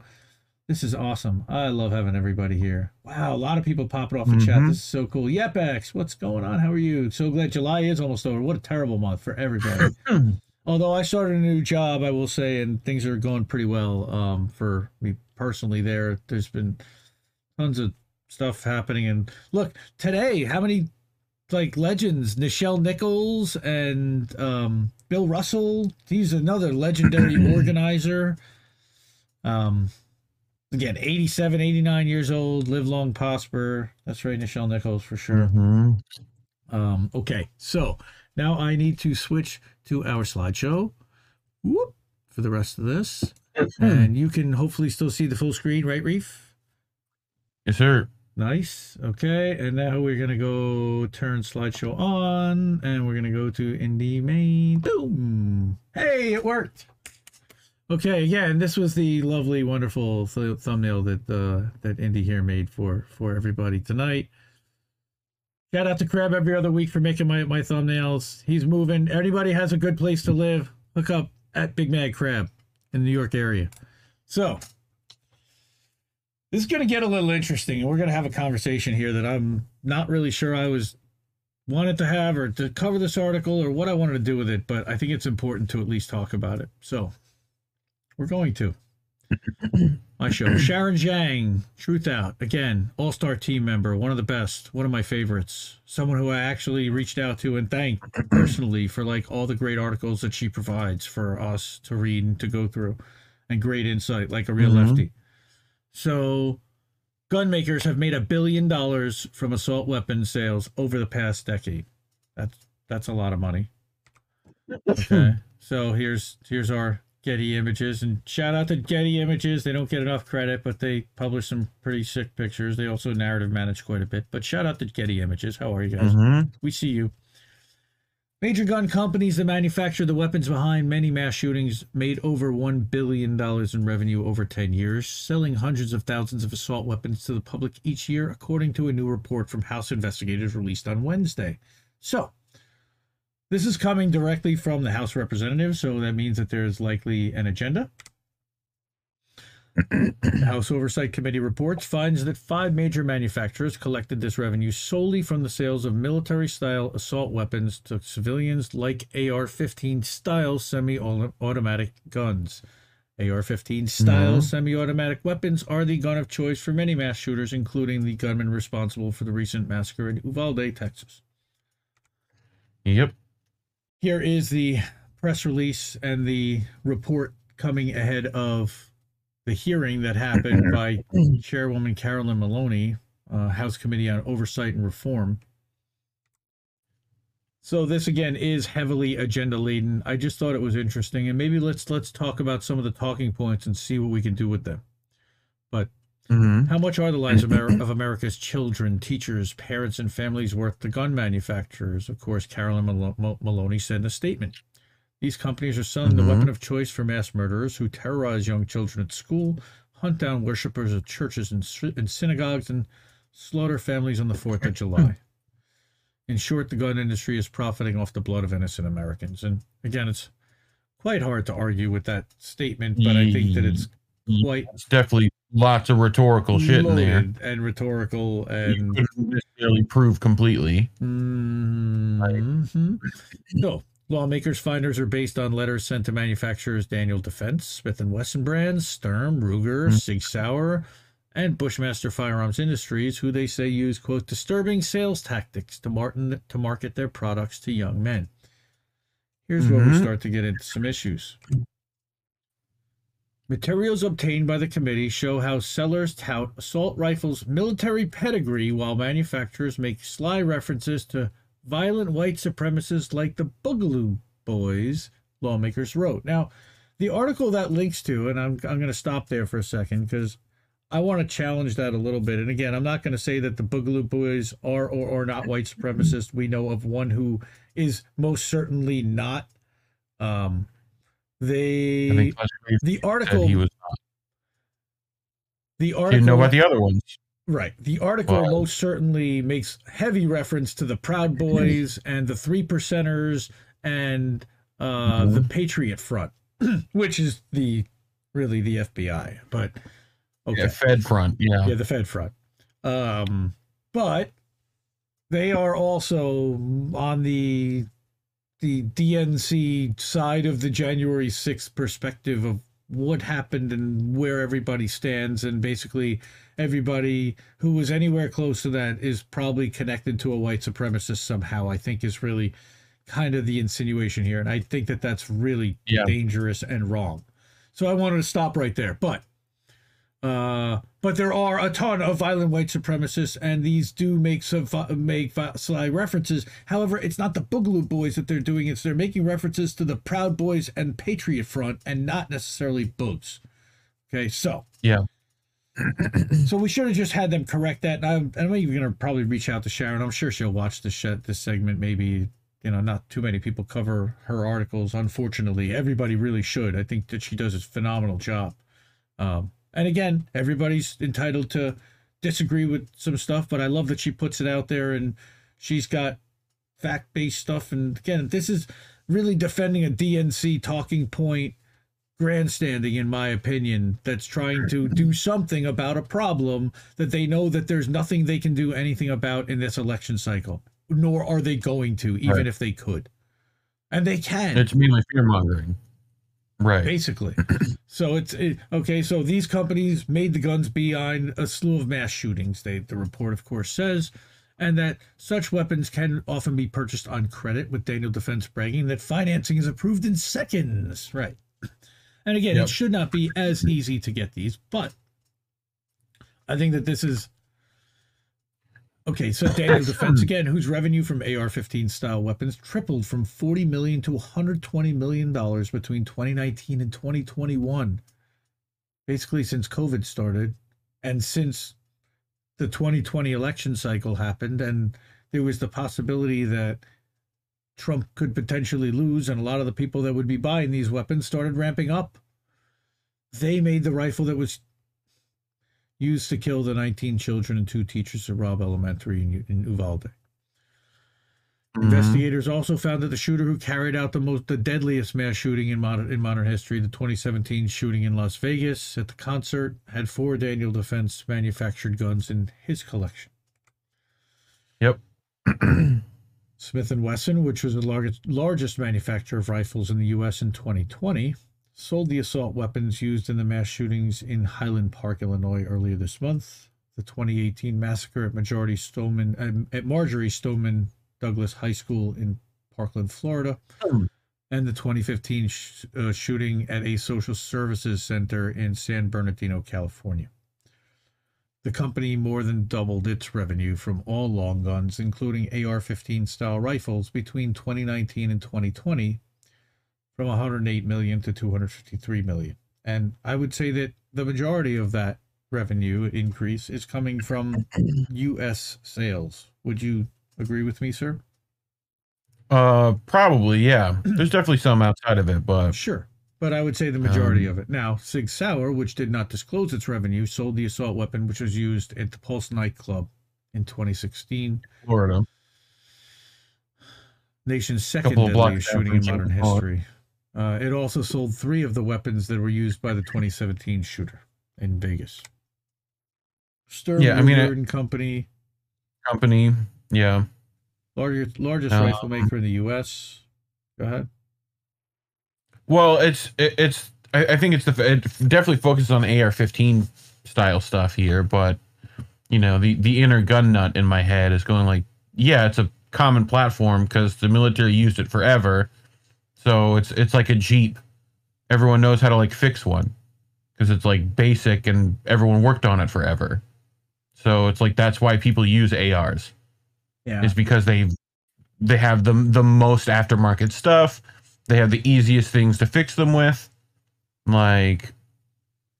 A: This is awesome. I love having everybody here. Wow, a lot of people popping off the chat.
I: Mhm.
A: This is so cool. Yepex, what's going on? How are you? So glad July is almost over. What a terrible month for everybody. Although I started a new job, I will say, and things are going pretty well um, for me personally. There, there's been tons of stuff happening, and look today, how many like legends? Nichelle Nichols and um, Bill Russell. He's another legendary organizer. Um, again, 87, 89 years old. Live long, prosper. That's right, Nichelle Nichols for sure.
I: Mhm.
A: Um, okay, so now I need to switch to our slideshow whoop, for the rest of this. And you can hopefully still see the full screen, right, Reef?
I: Yes, sir.
A: Nice. Okay, and now we're gonna go turn slideshow on, and we're gonna go to Indie Main. Boom! Hey, it worked. Okay, yeah, and this was the lovely, wonderful th- thumbnail that uh, that Indy here made for for everybody tonight. Shout out to Crab every other week for making my, my thumbnails. He's moving. Everybody has a good place to live. Look up at Big Mad Crab in the New York area. So this is going to get a little interesting, and we're going to have a conversation here that I'm not really sure I was wanted to have or to cover this article or what I wanted to do with it, but I think it's important to at least talk about it. So we're going to. My show. Sharon Zhang, Truthout. Again, all star team member, one of the best, one of my favorites. Someone who I actually reached out to and thanked personally for like all the great articles that she provides for us to read and to go through and great insight, like a real
I: Mhm.
A: lefty. So, gun makers have made a billion dollars from assault weapon sales over the past decade. That's that's a lot of money. Okay. So here's here's our Getty images and shout out to Getty images. They don't get enough credit, but they publish some pretty sick pictures. They also narrative manage quite a bit. But shout out to Getty images. How are you guys?
I: Mhm.
A: We see you. Major gun companies that manufacture the weapons behind many mass shootings made over $1 billion in revenue over 10 years, selling hundreds of thousands of assault weapons to the public each year, according to a new report from House investigators released on Wednesday. So, this is coming directly from the House of Representatives, so that means that there's likely an agenda. The House Oversight Committee reports finds that five major manufacturers collected this revenue solely from the sales of military style assault weapons to civilians like AR 15 style semi automatic guns. AR 15 style
I: Mhm.
A: semi automatic weapons are the gun of choice for many mass shooters, including the gunman responsible for the recent massacre in Uvalde, Texas.
I: Yep.
A: Here is the press release and the report coming ahead of the hearing that happened by Chairwoman Carolyn Maloney, uh, House Committee on Oversight and Reform. So this again is heavily agenda laden. I just thought it was interesting, and maybe let's let's talk about some of the talking points and see what we can do with them.
I: Mhm.
A: how much are the lives of, Amer- of America's children, teachers, parents, and families worth to gun manufacturers? Of course, Carolyn Mal- Mal- Maloney said in a statement. These companies are selling the
I: Mhm.
A: weapon of choice for mass murderers who terrorize young children at school, hunt down worshippers of churches and, and synagogues, and slaughter families on the 4th of July. In short, the gun industry is profiting off the blood of innocent Americans. And again, it's quite hard to argue with that statement, but I think that it's quite
I: It's definitely lots of rhetorical shit in there.
A: and rhetorical
I: You
A: and
I: couldn't necessarily prove completely.
A: Mhm. no lawmakers finders are based on letters sent to manufacturers daniel defense smith & wesson brands sturm ruger
I: Mm.
A: sig sauer and bushmaster firearms industries who they say use quote disturbing sales tactics to martin to market their products to young men here's where we
I: Mhm.
A: start to get into some issues Materials obtained by the committee show how sellers tout assault rifles' military pedigree while manufacturers make sly references to violent white supremacists like the Boogaloo Boys, lawmakers wrote. Now, the article that links to, and I'm, I'm going to stop there for a second because I want to challenge that a little bit. And again, I'm not going to say that the Boogaloo Boys are or are not white supremacists. We know of one who is most certainly not. Um, they
I: I think Fletcher Reeves
A: the article
I: he was
A: the article
I: didn't know about the other ones.
A: right the article
I: Well-
A: most certainly makes heavy reference to the proud boys and the three percenters and uh the patriot front which is the really the fbi but okay
I: Yeah, Fed front. Yeah.
A: yeah the fed front um but they are also on the the DNC side of the January 6th perspective of what happened and where everybody stands and basically everybody who was anywhere close to that is probably connected to a white supremacist somehow I think is really kind of the insinuation here and I think that that's really
I: Yeah.
A: dangerous and wrong. So I wanted to stop right there but uh, but there are a ton of violent white supremacists, and these do make some make sly references. However, it's not the Boogaloo Boys that they're doing; it's they're making references to the Proud Boys and Patriot Front, and not necessarily Boogs. Okay, so
I: Yeah.
A: so we should have just had them correct that. And I'm, I'm even going to probably reach out to Sharon. I'm sure she'll watch this sh- this segment. Maybe you know, not too many people cover her articles. Unfortunately, everybody really should. I think that she does a phenomenal job. Um, and again, everybody's entitled to disagree with some stuff, but I love that she puts it out there and she's got fact based stuff. And again, this is really defending a DNC talking point grandstanding in my opinion that's trying to do something about a problem that they know that there's nothing they can do anything about in this election cycle nor are they going to even
I: Right.
A: if they could and they can
I: It's mainly fear mongering. Right.
A: basically so it's it, okay so these companies made the guns behind a slew of mass shootings they the report of course says and that such weapons can often be purchased on credit with daniel defense bragging that financing is approved in seconds right and again
I: Yep.
A: it should not be as easy to get these but i think that this is Okay, so Daniel Defense again, whose revenue from AR-15 style weapons tripled from 40 million to 120 million dollars between 2019 and 2021. Basically since COVID started and since the 2020 election cycle happened and there was the possibility that Trump could potentially lose and a lot of the people that would be buying these weapons started ramping up. They made the rifle that was used to kill the 19 children and two teachers at Robb Elementary in, in Uvalde.
I: Mhm.
A: Investigators also found that the shooter who carried out the most, the deadliest mass shooting in modern in modern history, the 2017 shooting in Las Vegas at the concert, had four Daniel Defense manufactured guns in his collection.
I: Yep.
A: Smith and Wesson, which was the largest largest manufacturer of rifles in the U.S. in 2020, sold the assault weapons used in the mass shootings in Highland Park, Illinois, earlier this month. The 2018 massacre at Majority Stoneman uh, at Marjorie Stoneman Douglas High School in Parkland, Florida, and the 2015 sh- uh, shooting at a social services center in San Bernardino, California. The company more than doubled its revenue from all long guns, including AR 15 style rifles, between 2019 and 2020 from 108 million to 253 million. And I would say that the majority of that revenue increase is coming from US sales. Would you agree with me, sir?
I: Uh, probably, yeah. There's definitely some outside of it, but
A: Sure. But I would say the majority
I: Um,
A: of it. Now, Sig Sauer, which did not disclose its revenue, sold the assault weapon which was used at the Pulse nightclub in 2016.
I: Florida.
A: nation's second deadliest shooting in modern
I: Jackson Pollock.
A: history. Uh, it also sold three of the weapons that were used by the 2017 shooter in Vegas. Sturm
I: Yeah, I mean,
A: and Company,
I: Company, yeah.
A: largest largest
I: Um,
A: rifle maker in the U.S. Go ahead.
I: Well, it's it, it's I, I think it's the it definitely focuses on AR-15 style stuff here, but you know the the inner gun nut in my head is going like, yeah, it's a common platform because the military used it forever, so it's it's like a Jeep. Everyone knows how to like fix one because it's like basic and everyone worked on it forever. So it's like that's why people use ARs
A: Yeah.
I: is because they they have the the most aftermarket stuff. They have the easiest things to fix them with. Like,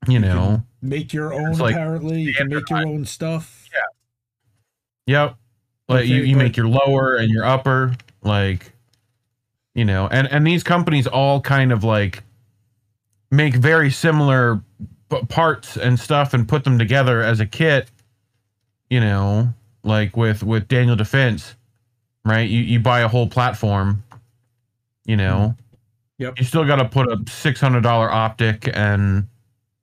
I: you know,
A: Make your own,
I: like
A: apparently. You can make your own stuff. Yeah.
I: Yep. Like you, you make your lower and your upper, like, you know, and and these companies all kind of like make very similar parts and stuff and put them together as a kit. You know, like with with Daniel Defense, right? You you buy a whole platform. You know, mm-hmm.
A: Yep.
I: you still got to put a six hundred dollar optic and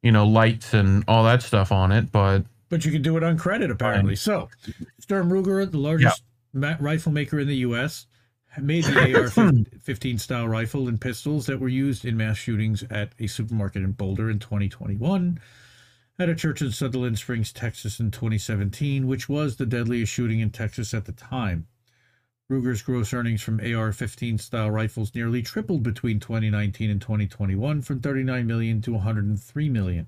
I: you know lights and all that stuff on it, but
A: But you can do it on credit, apparently. So, Sturm Ruger, the largest rifle maker in the U.S., made the AR-15 style rifle and pistols that were used in mass shootings at a supermarket in Boulder in 2021, at a church in Sutherland Springs, Texas in 2017, which was the deadliest shooting in Texas at the time. Ruger's gross earnings from AR-15 style rifles nearly tripled between 2019 and 2021 from 39 million to 103 million.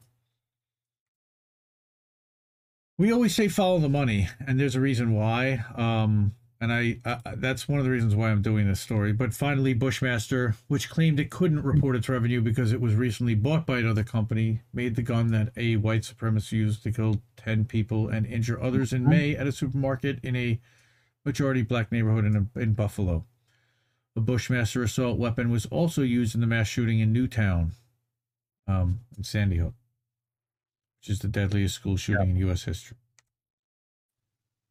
A: We always say follow the money, and there's a reason why. Um, and I, I that's one of the reasons why I'm doing this story. But finally, Bushmaster, which claimed it couldn't report its revenue because it was recently bought by another company, made the gun that a white supremacist used to kill ten people and injure others in May at a supermarket in a majority black neighborhood in, in Buffalo. The Bushmaster assault weapon was also used in the mass shooting in Newtown, um, in Sandy Hook which is the deadliest school shooting in U.S. history.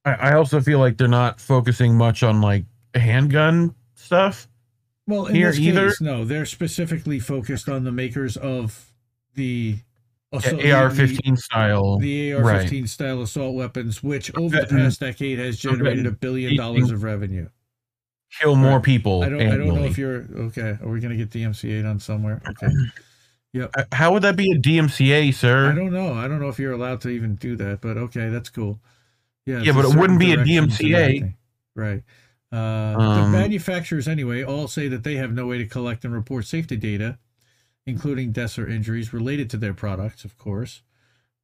I: I, I also feel like they're not focusing much on like handgun stuff.
A: Well, in
I: Here
A: this
I: either-
A: case, no, they're specifically focused on the makers of the assault-
I: Yeah, AR-15 style,
A: the. AR-15 style assault weapons, which over the past decade has generated a billion dollars of revenue.
I: Kill more people.
A: I don't, I don't know if you're okay. Are we gonna get DMCA on somewhere? Okay. Yep.
I: Uh, How would that be a DMCA, sir?
A: I don't know. I don't know if you're allowed to even do that, but okay, that's cool. Yeah.
I: Yeah, but it wouldn't be a DMCA.
A: Right. Uh, the
I: Um,
A: manufacturers, anyway, all say that they have no way to collect and report safety data, including deaths or injuries related to their products, of course.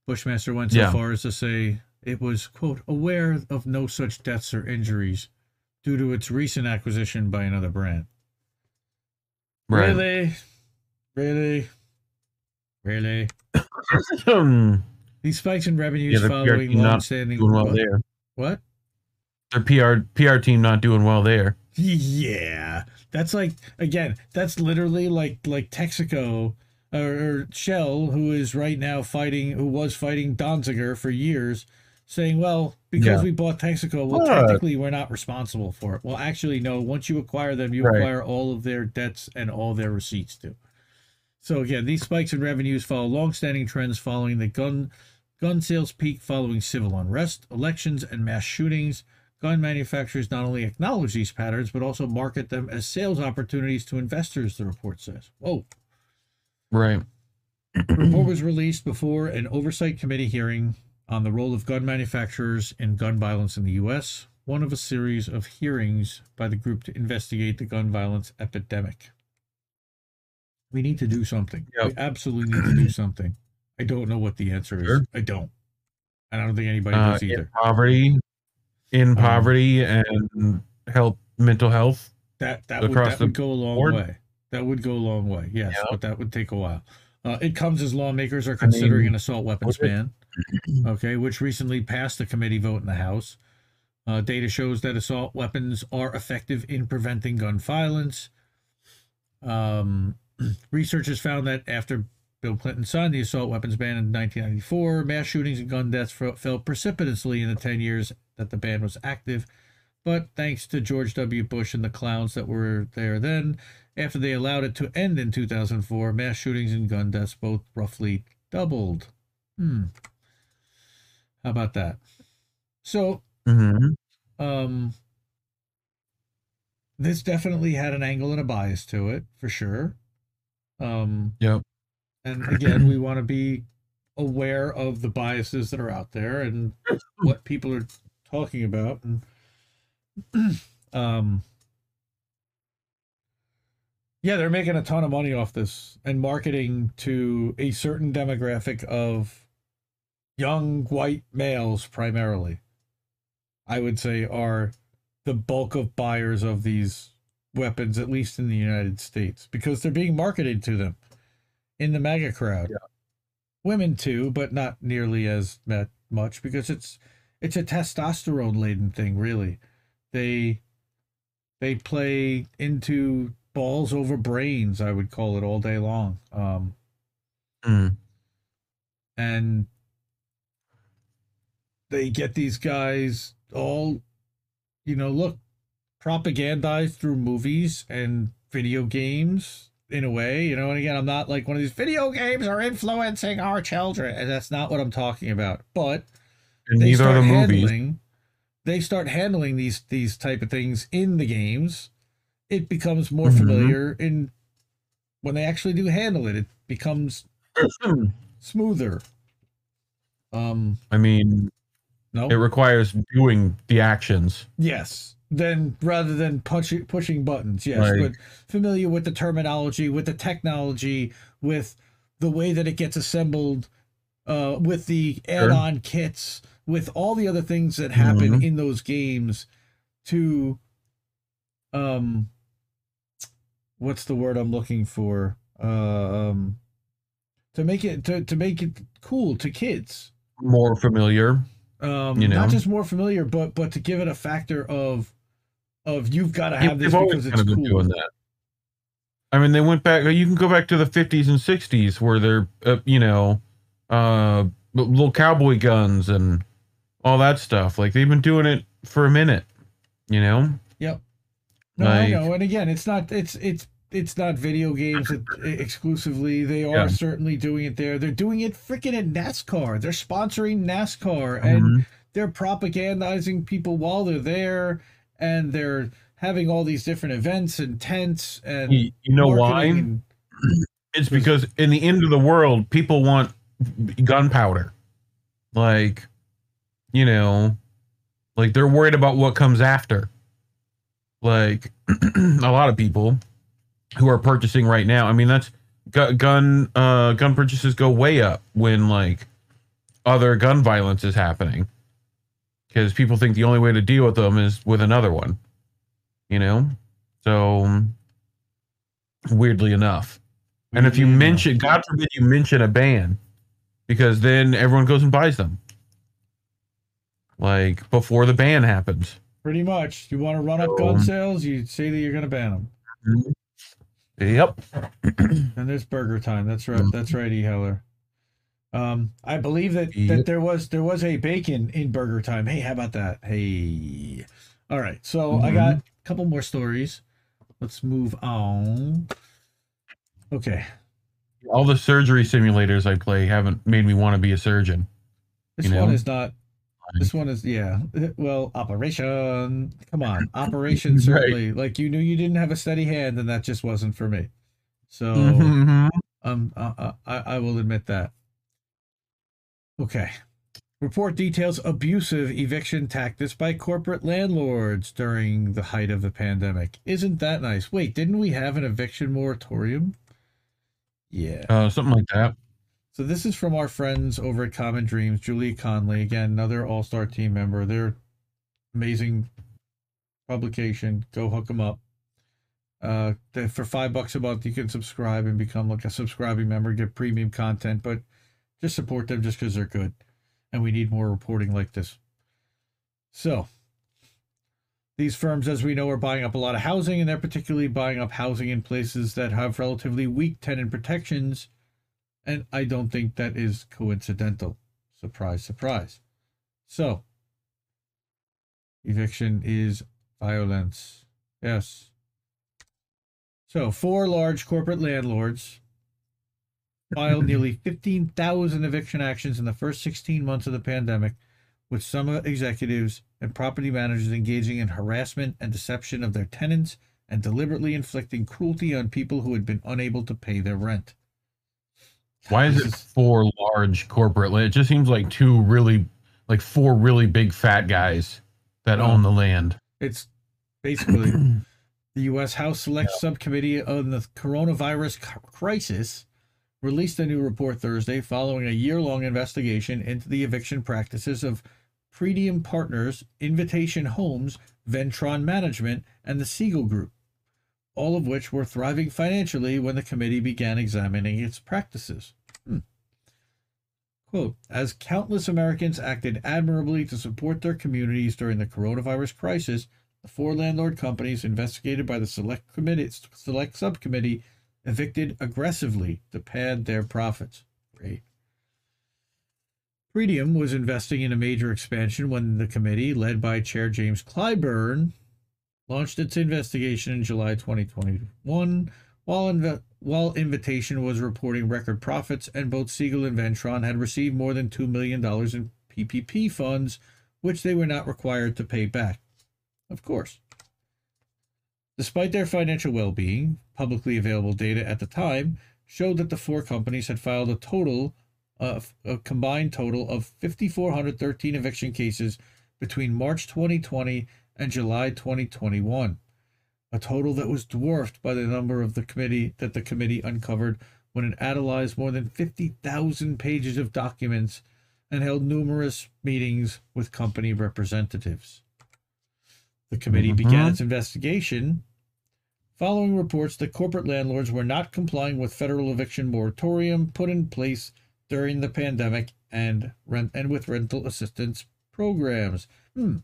A: Bushmaster went so
I: Yeah.
A: far as to say it was, quote, aware of no such deaths or injuries due to its recent acquisition by another brand.
I: Right.
A: Really? Really? Really? These spikes in revenues
I: Yeah,
A: following long-standing
I: doing well
A: what?
I: there.
A: What?
I: Their PR PR team not doing well there.
A: Yeah, that's like again. That's literally like like Texaco or, or Shell, who is right now fighting, who was fighting Donziger for years, saying, "Well, because
I: Yeah.
A: we bought Texaco, well, technically we're not responsible for it." Well, actually, no. Once you acquire them, you
I: Right.
A: acquire all of their debts and all their receipts too. So again, these spikes in revenues follow long-standing trends following the gun gun sales peak following civil unrest, elections, and mass shootings. Gun manufacturers not only acknowledge these patterns, but also market them as sales opportunities to investors. The report says. Whoa.
I: Right.
A: The report was released before an oversight committee hearing on the role of gun manufacturers in gun violence in the U.S., one of a series of hearings by the group to investigate the gun violence epidemic. We need to do something. We absolutely need to do something. I don't know what the answer is. I don't. And I don't think anybody
I: Uh,
A: does
I: in
A: either.
I: poverty, in
A: Um,
I: poverty, and help mental health.
A: That that would, that would go a long
I: board?
A: way. That would go a long way. Yes,
I: Yeah.
A: but that would take a while. Uh, it comes as lawmakers are
I: I
A: considering
I: mean,
A: an assault weapons ban. Okay, which recently passed a committee vote in the House. Uh, data shows that assault weapons are effective in preventing gun violence. Um, researchers found that after Bill Clinton signed the assault weapons ban in 1994, mass shootings and gun deaths fell, fell precipitously in the 10 years that the ban was active. But thanks to George W. Bush and the clowns that were there then, after they allowed it to end in 2004, mass shootings and gun deaths both roughly doubled. Hmm. How about that? So,
I: Mhm.
A: um, this definitely had an angle and a bias to it, for sure. Um,
I: Yep.
A: And again, we want to be aware of the biases that are out there and what people are talking about. And um, yeah, they're making a ton of money off this and marketing to a certain demographic of young white males primarily. I would say are the bulk of buyers of these weapons, at least in the United States, because they're being marketed to them in the MAGA crowd. Women too, but not nearly as much because it's it's a testosterone laden thing, really. They they play into balls over brains, I would call it all day long. Um,
I: Mm.
A: and they get these guys all you know look propagandized through movies and video games in a way you know and again i'm not like one of these video games are influencing our children and that's not what i'm talking about but
I: And
A: they
I: are
A: start
I: the movies.
A: handling they start handling these these type of things in the games it becomes more
I: Mhm.
A: familiar in when they actually do handle it it becomes smoother um
I: I mean,
A: no
I: it requires doing the actions.
A: Yes. Then rather than pushing pushing buttons, yes,
I: Right.
A: but familiar with the terminology, with the technology, with the way that it gets assembled, uh, with the add-on kits, with all the other things that happen
I: Mhm.
A: in those games, to, um, what's the word I'm looking for? Uh, um, to make it to to make it cool to kids
I: More familiar.
A: um
I: You know?
A: not just more familiar but but to give it a factor of of you've got to have this
I: they've always
A: because it's
I: kind of been
A: cool
I: doing that. I mean, they went back. You can go back to the 50s and 60s where they're, uh, you know, uh, little cowboy guns and all that stuff. Like they've been doing it for a minute. You know.
A: yep no i know and again it's not it's it's it's not video games exclusively they are
I: Yeah.
A: certainly doing it there they're doing it freaking at nascar they're sponsoring nascar and
I: Mhm.
A: they're propagandizing people while they're there and they're having all these different events and tents and
I: You, you know why?
A: and-
I: It's because in the end of the world, people want gunpowder. Like, you know, like they're worried about what comes after. Like a lot of people who are purchasing right now. I mean, that's gun uh gun purchases go way up when like other gun violence is happening. Because people think the only way to deal with them is with another one. You know? So weirdly enough. And if you mention, God forbid, you mention a ban, because then everyone goes and buys them. Like before the ban happens.
A: pretty much you want to run up gun sales you say that you're going to ban them
I: Yep.
A: And there's burger time. That's right.
I: Mm-hmm.
A: That's right, E. Heller. Um, I believe that that there was there was a bacon in Burger Time. Hey, how about that? Hey, all right. So I got a couple more stories. Let's move on. Okay,
I: All the surgery simulators I play haven't made me want to be a surgeon.
A: this
I: You
A: one is not. This one is yeah. Well, operation. Come on, operation. Certainly, like you knew you didn't have a steady hand, and that just wasn't for me. So
I: Mhm.
A: Um, uh, uh, I, I will admit that. Okay. Report details abusive eviction tactics by corporate landlords during the height of the pandemic. Isn't that nice? Wait, didn't we have an eviction moratorium? Yeah.
I: Uh, something like that.
A: So this is from our friends over at Common Dreams, Julia Conley, again, another all-star team member. They're amazing publication. Go hook them up. Uh, for five bucks a month, you can subscribe and become like a subscribing member, get premium content, but just support them just because they're good. And we need more reporting like this. So, these firms, as we know, are buying up a lot of housing, and they're particularly buying up housing in places that have relatively weak tenant protections. And I don't think that is coincidental. Surprise, surprise. So, eviction is violence. Yes. So, four large corporate landlords filed nearly 15,000 eviction actions in the first 16 months of the pandemic, with some executives and property managers engaging in harassment and deception of their tenants and deliberately inflicting cruelty on people who had been unable to pay their rent.
I: Why is it four large corporate? It just seems like two really, like four really big fat guys that own the land.
A: It's basically the U.S. House Select Subcommittee on the Coronavirus Crisis released a new report Thursday following a year long investigation into the eviction practices of Pretium Partners, Invitation Homes, Ventron Management, and the Siegel Group, all of which were thriving financially when the committee began examining its practices. Hmm. Quote, as countless Americans acted admirably to support their communities during the coronavirus crisis, the four landlord companies investigated by the select committee, select subcommittee evicted aggressively to pad their profits. Great. Was investing in a major expansion when the committee, led by Chair James Clyburn, launched its investigation in July 2021, while, inve- while Invitation was reporting record profits, and both Siegel and Ventron had received more than $2 million in PPP funds, which they were not required to pay back. Of course. Despite their financial well being, publicly available data at the time showed that the four companies had filed a total of a combined total of 5,413 eviction cases between March 2020 and July 2021, a total that was dwarfed by the number of the committee that the committee uncovered when it analyzed more than 50,000 pages of documents and held numerous meetings with company representatives. The committee began
I: Mhm.
A: its investigation following reports that corporate landlords were not complying with federal eviction moratorium put in place during the pandemic and rent and with rental assistance programs. Hmm.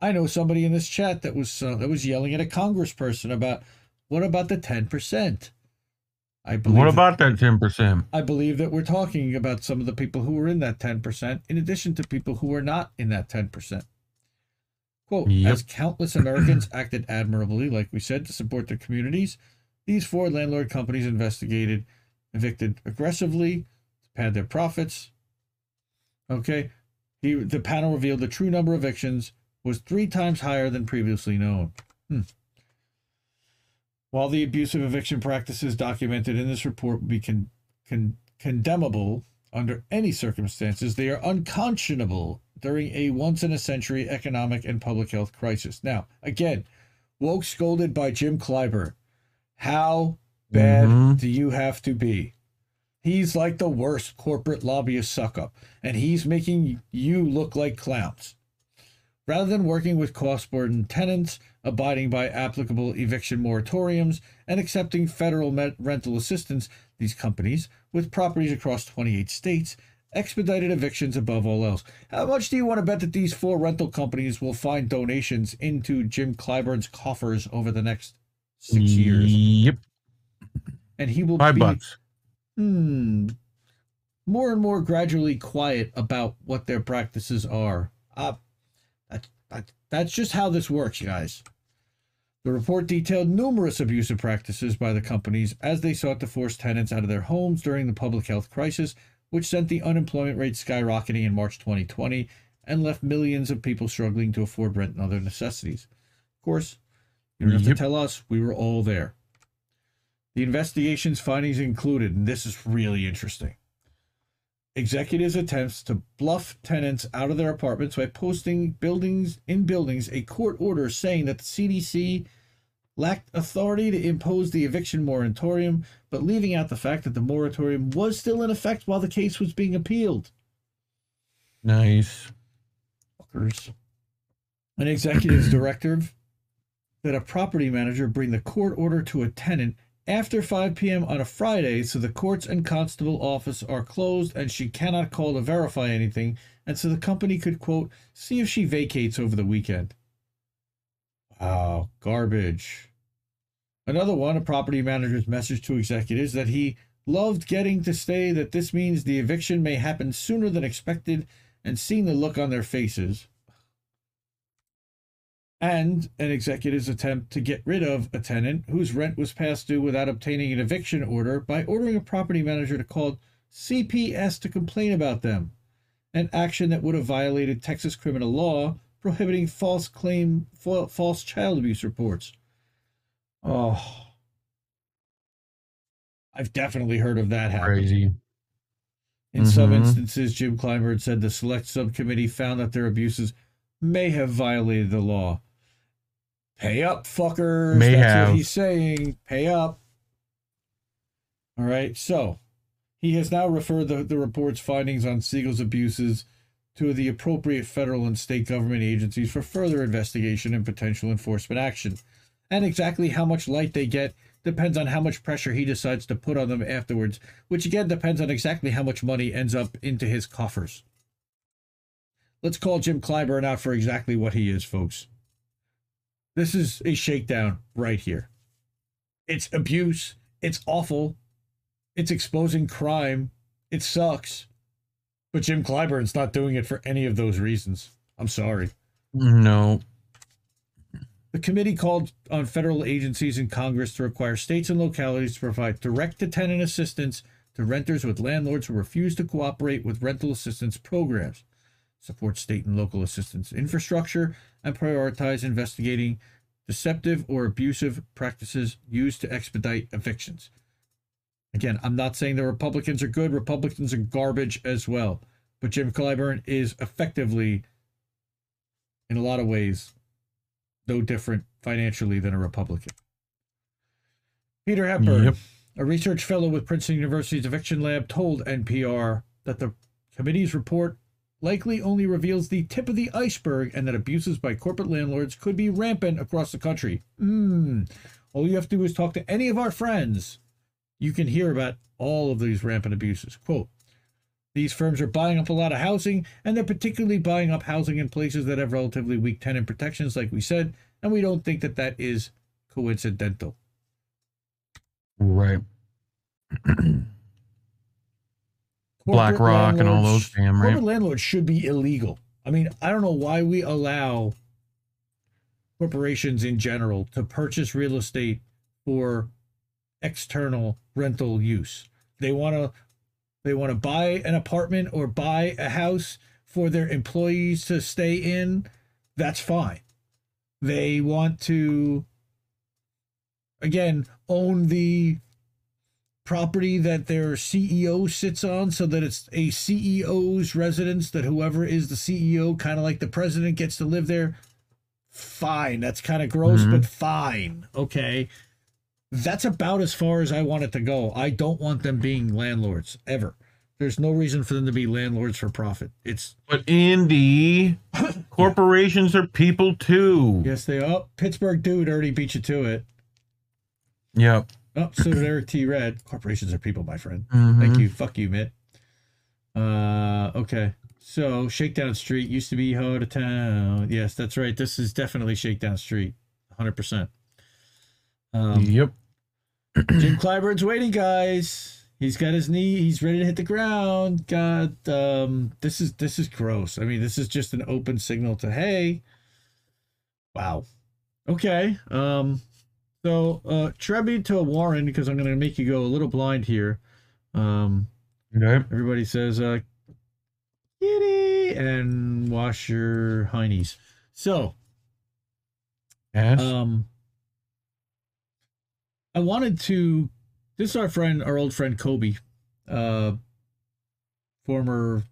A: I know somebody in this chat that was uh, that was yelling at a congressperson about what about the ten percent? I believe
I: What about that ten percent?
A: I believe that we're talking about some of the people who were in that 10%, in addition to people who were not in that 10%. Quote,
I: Yep.
A: as countless Americans acted admirably, like we said, to support their communities, these four landlord companies investigated, evicted aggressively to pad their profits. Okay. He, the panel revealed the true number of evictions was three times higher than previously known. Hmm. While the abusive eviction practices documented in this report would be con- con- condemnable under any circumstances, they are unconscionable during a once in a century economic and public health crisis. Now, again, woke scolded by Jim Clyburn. How bad
I: Mhm.
A: do you have to be? He's like the worst corporate lobbyist suck up, and he's making you look like clowns. Rather than working with cost burdened tenants, abiding by applicable eviction moratoriums, and accepting federal rental assistance, these companies, with properties across 28 states, expedited evictions above all else. How much do you want to bet that these four rental companies will find donations into Jim Clyburn's coffers over the next six years?
I: Yep.
A: And he will
I: Five
A: be,
I: bucks.
A: Hmm. more and more gradually quiet about what their practices are. Uh, that, that, that's just how this works, guys. The report detailed numerous abusive practices by the companies as they sought to force tenants out of their homes during the public health crisis, which sent the unemployment rate skyrocketing in March 2020 and left millions of people struggling to afford rent and other necessities. Of course, you don't have
I: Yep.
A: to tell us, we were all there. The investigation's findings included, and this is really interesting executives' attempts to bluff tenants out of their apartments by posting buildings in buildings a court order saying that the CDC lacked authority to impose the eviction moratorium, but leaving out the fact that the moratorium was still in effect while the case was being appealed.
I: Nice.
A: Fuckers. An executive's directive that a property manager bring the court order to a tenant after 5 p.m. on a Friday so the courts and constable office are closed and she cannot call to verify anything, and so the company could, quote, see if she vacates over the weekend. Wow, garbage. Another one, a property manager's message to executives that he loved getting to stay, that this means the eviction may happen sooner than expected, and seeing the look on their faces and an executive's attempt to get rid of a tenant whose rent was past due without obtaining an eviction order by ordering a property manager to call CPS to complain about them, an action that would have violated Texas criminal law prohibiting false claim false child abuse reports. Oh. I've definitely heard of that happening.
I: Crazy.
A: In some
I: Mhm.
A: instances, Jim Clyburn said the select subcommittee found that their abuses may have violated the law. Pay up, fuckers.
I: May
A: That's
I: have.
A: what he's saying. Pay up. All right. So he has now referred the, the report's findings on Siegel's abuses to the appropriate federal and state government agencies for further investigation and potential enforcement action. And exactly how much light they get depends on how much pressure he decides to put on them afterwards, which again depends on exactly how much money ends up into his coffers. Let's call Jim Clyburn out for exactly what he is, folks. This is a shakedown right here. It's abuse. It's awful. It's exposing crime. It sucks. But Jim Clyburn's not doing it for any of those reasons. I'm sorry.
I: No.
A: The committee called on federal agencies and Congress to require states and localities to provide direct to tenant assistance to renters with landlords who refuse to cooperate with rental assistance programs, support state and local assistance infrastructure, and prioritize investigating deceptive or abusive practices used to expedite evictions. Again, I'm not saying the Republicans are good, Republicans are garbage as well. But Jim Clyburn is effectively, in a lot of ways, no different financially than a Republican. Peter Hepburn,
I: Yep.
A: a research fellow with Princeton University's eviction lab, told NPR that the committee's report likely only reveals the tip of the iceberg and that abuses by corporate landlords could be rampant across the country. Mm. All you have to do is talk to any of our friends. You can hear about all of these rampant abuses. Quote, these firms are buying up a lot of housing, and they're particularly buying up housing in places that have relatively weak tenant protections, like we said, and we don't think that that is coincidental.
I: Right. BlackRock and all those damn right.
A: Corporate landlords should be illegal. I mean, I don't know why we allow corporations in general to purchase real estate for external rental use. They want to they want to buy an apartment or buy a house for their employees to stay in. That's fine. They want to again own the property that their CEO sits on so that it's a CEO's residence that whoever is the CEO kind of like the president gets to live there fine that's kind of gross
I: Mhm.
A: but fine okay that's about as far as I want it to go I don't want them being landlords ever there's no reason for them to be landlords for profit it's
I: But Indy, corporations are people too.
A: yes they oh Pittsburgh dude already beat you to it
I: Yep.
A: oh so did Eric T Red corporations are people my friend
I: Mhm.
A: Thank you. Fuck you, Mitt. Uh, okay. So Shakedown Street used to be Ho to Town. Yes, that's right. This is definitely Shakedown Street. 100%. Um,
I: Yep.
A: Jim Clyburn's waiting, guys. He's got his knee. He's ready to hit the ground. God, um, this is this is gross. I mean, this is just an open signal to hey. Wow. Okay. Um. So, uh, Trebby to Warren because I'm going to make you go a little blind here. Um.
I: Okay.
A: Everybody says, uh, kitty, and wash your heinies. So,
I: Yes.
A: um, I wanted to. This is our friend, our old friend Kobe, uh, former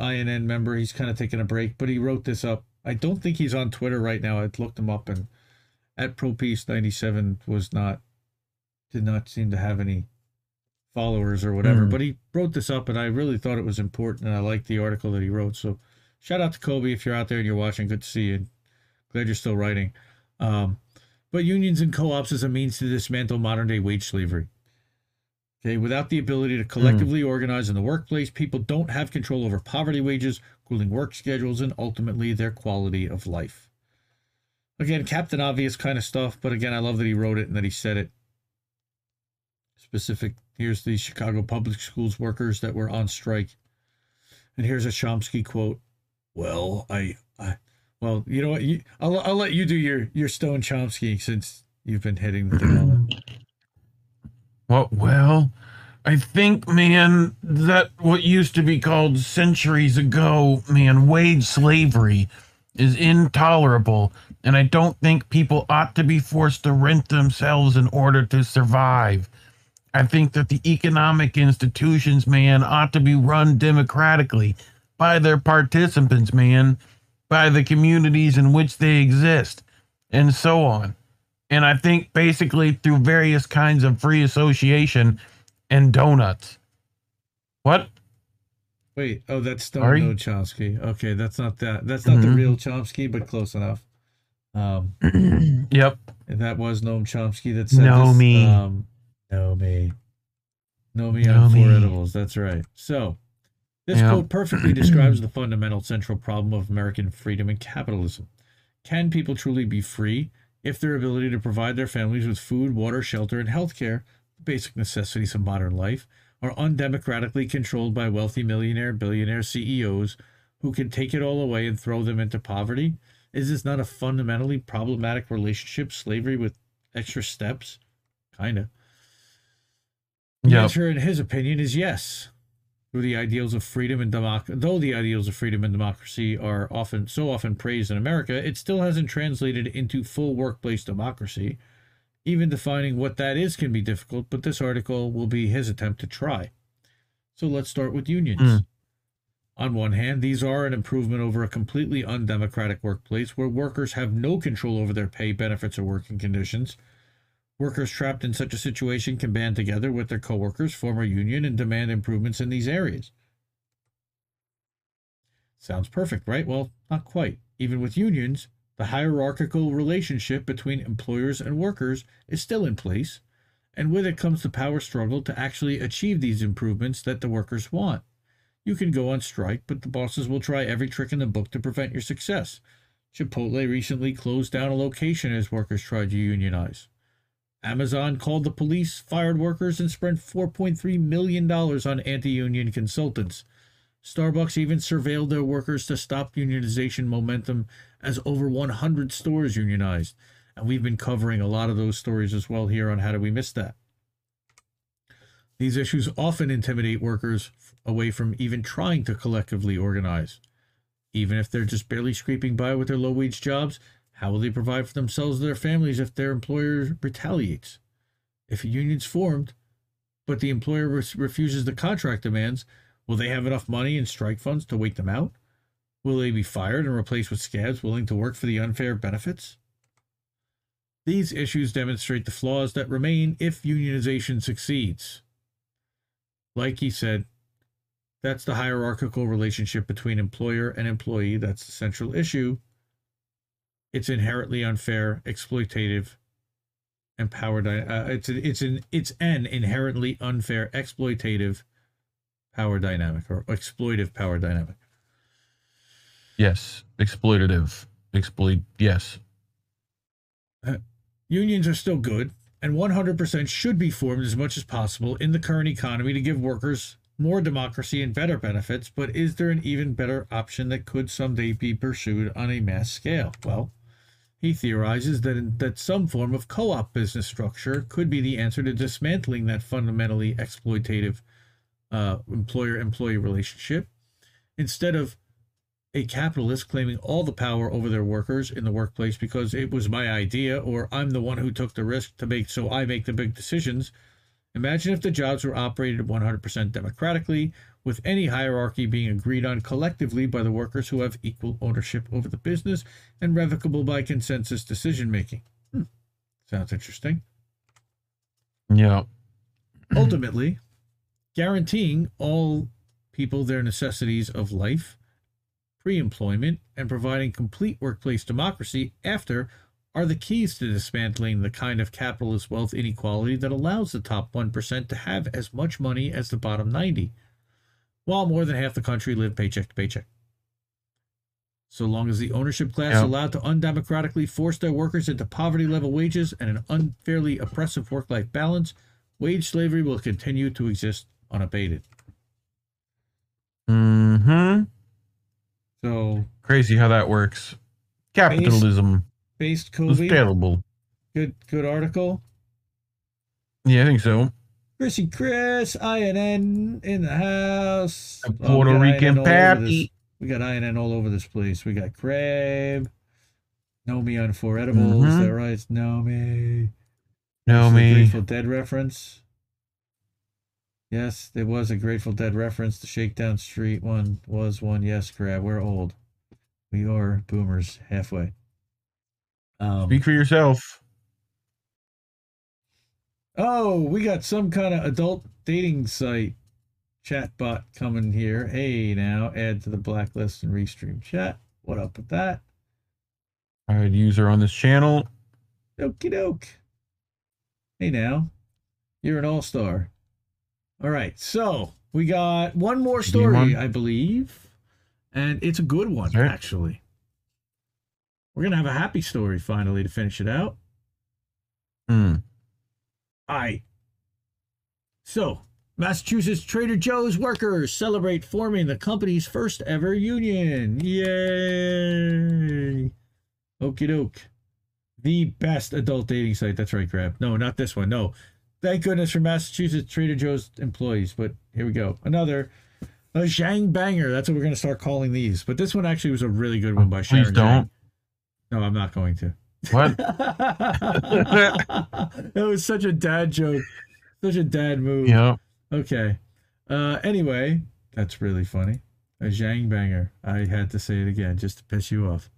A: INN member. He's kind of taking a break, but he wrote this up. I don't think he's on Twitter right now. I looked him up, and at Pro Peace ninety seven was not did not seem to have any followers or whatever.
I: Hmm.
A: But he wrote this up, and I really thought it was important, and I liked the article that he wrote. So, shout out to Kobe if you're out there and you're watching. Good to see you. Glad you're still writing. Um, but unions and co-ops as a means to dismantle modern day wage slavery. Okay, without the ability to collectively hmm. organize in the workplace, people don't have control over poverty wages, cooling work schedules, and ultimately their quality of life. Again, Captain Obvious kind of stuff, but again, I love that he wrote it and that he said it. Specific. Here's the Chicago Public Schools workers that were on strike, and here's a Chomsky quote. Well, I, I, well, you know what? You, I'll, I'll let you do your your Stone Chomsky since you've been hitting the thing.
I: Well, well, I think, man, that what used to be called centuries ago, man, wage slavery is intolerable. And I don't think people ought to be forced to rent themselves in order to survive. I think that the economic institutions, man, ought to be run democratically by their participants, man, by the communities in which they exist, and so on. And I think basically through various kinds of free association and donuts. What?
A: Wait, oh, that's
I: Sorry?
A: No Chomsky. Okay, that's not that. That's not the
I: Mhm.
A: real Chomsky, but close enough. Um,
I: Yep.
A: that was Noam Chomsky that said
I: Know
A: this.
I: me.
A: Um, know me. Know me
I: Know
A: on four edibles. That's right. So, this
I: Yeah.
A: quote perfectly describes the fundamental central problem of American freedom and capitalism. Can people truly be free if their ability to provide their families with food, water, shelter, and health care, the basic necessities of modern life, are undemocratically controlled by wealthy millionaire, billionaire CEOs who can take it all away and throw them into poverty? Is this not a fundamentally problematic relationship, slavery with extra steps? Kind of. The
I: Yep.
A: answer, in his opinion, is yes. Through the ideals of freedom and democracy, though the ideals of freedom and democracy are often so often praised in America, it still hasn't translated into full workplace democracy. Even defining what that is can be difficult, but this article will be his attempt to try. So let's start with unions.
I: Mm.
A: On one hand, these are an improvement over a completely undemocratic workplace where workers have no control over their pay, benefits, or working conditions. Workers trapped in such a situation can band together with their coworkers, form a union, and demand improvements in these areas. Sounds perfect, right? Well, not quite. Even with unions, the hierarchical relationship between employers and workers is still in place, and with it comes the power struggle to actually achieve these improvements that the workers want. You can go on strike, but the bosses will try every trick in the book to prevent your success. Chipotle recently closed down a location as workers tried to unionize. Amazon called the police, fired workers, and spent $4.3 million on anti union consultants. Starbucks even surveilled their workers to stop unionization momentum as over 100 stores unionized. And we've been covering a lot of those stories as well here on How Do We Miss That? These issues often intimidate workers away from even trying to collectively organize. Even if they're just barely scraping by with their low wage jobs, how will they provide for themselves and their families if their employer retaliates? If a union's formed, but the employer refuses the contract demands, will they have enough money and strike funds to wait them out? Will they be fired and replaced with scabs willing to work for the unfair benefits? These issues demonstrate the flaws that remain if unionization succeeds. Like he said, that's the hierarchical relationship between employer and employee. That's the central issue. It's inherently unfair, exploitative, and power. Dy- uh, it's a, it's an it's an inherently unfair, exploitative power dynamic or exploitive power dynamic.
I: Yes. Exploitative. Exploit. Yes.
A: Unions are still good, and 100% should be formed as much as possible in the current economy to give workers more democracy and better benefits. But is there an even better option that could someday be pursued on a mass scale? Well, he theorizes that, that some form of co op business structure could be the answer to dismantling that fundamentally exploitative uh, employer employee relationship. Instead of a capitalist claiming all the power over their workers in the workplace because it was my idea or I'm the one who took the risk to make, so I make the big decisions. Imagine if the jobs were operated 100% democratically, with any hierarchy being agreed on collectively by the workers who have equal ownership over the business and revocable by consensus decision making. Hmm. Sounds interesting.
I: Yeah.
A: Ultimately, guaranteeing all people their necessities of life, pre employment, and providing complete workplace democracy after are the keys to dismantling the kind of capitalist wealth inequality that allows the top 1% to have as much money as the bottom 90 while more than half the country live paycheck to paycheck. So long as the ownership class
I: Yeah.
A: allowed to undemocratically force their workers into poverty level wages and an unfairly oppressive work life balance, wage slavery will continue to exist unabated.
I: Mm-hmm.
A: So,
I: Crazy how that works. Capitalism
A: based
I: is
A: Kobe,
I: terrible.
A: good good article.
I: Yeah, I think so.
A: Chrissy Chris, INN in the house. Oh,
I: Puerto
A: got
I: Rican
A: INN all over this-
I: pappy.
A: We got INN all over this place. We got Crab. Know me on Four Edibles.
I: Mhm.
A: That right? Know me.
I: Know me.
A: Grateful Dead reference. Yes, there was a Grateful Dead reference. The Shakedown Street one was one. Yes, Crab. We're old. We are boomers halfway. Um,
I: Speak for yourself.
A: Oh, we got some kind of adult dating site chatbot coming here. Hey, now add to the blacklist and restream chat. What up with that?
I: I had user on this channel.
A: Okie doke. Hey, now you're an all star. All right, so we got one more story. I believe, and it's a good one
I: Sure.
A: actually. We're gonna have a happy story finally to finish it out.
I: Hmm.
A: Right. So, Massachusetts Trader Joe's workers celebrate forming the company's first ever union. Yay! Okie doke. The best adult dating site. That's right, Grab. No, not this one. No. Thank goodness for Massachusetts Trader Joe's employees. But here we go. Another. A Zhang Banger. That's what we're going to start calling these. But this one actually was a really good one by
I: Please
A: Sharon.
I: don't.
A: Zhang. No, I'm not going to.
I: What?
A: that was such a dad joke. Such a dad move.
I: yeah.
A: Okay. Uh anyway, that's really funny. A Zhang banger. I had to say it again just to piss you off.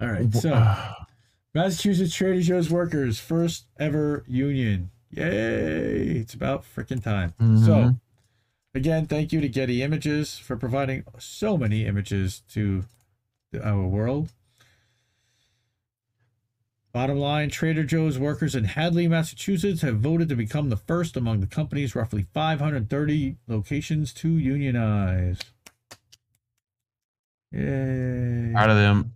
A: All right. So Massachusetts Trader Joe's workers first ever union. Yay! It's about freaking time. So
I: Mhm.
A: again, thank you to Getty Images for providing so many images to our world. Bottom line Trader Joe's workers in Hadley, Massachusetts have voted to become the first among the company's roughly 530 locations to unionize. Yay.
I: Out of them.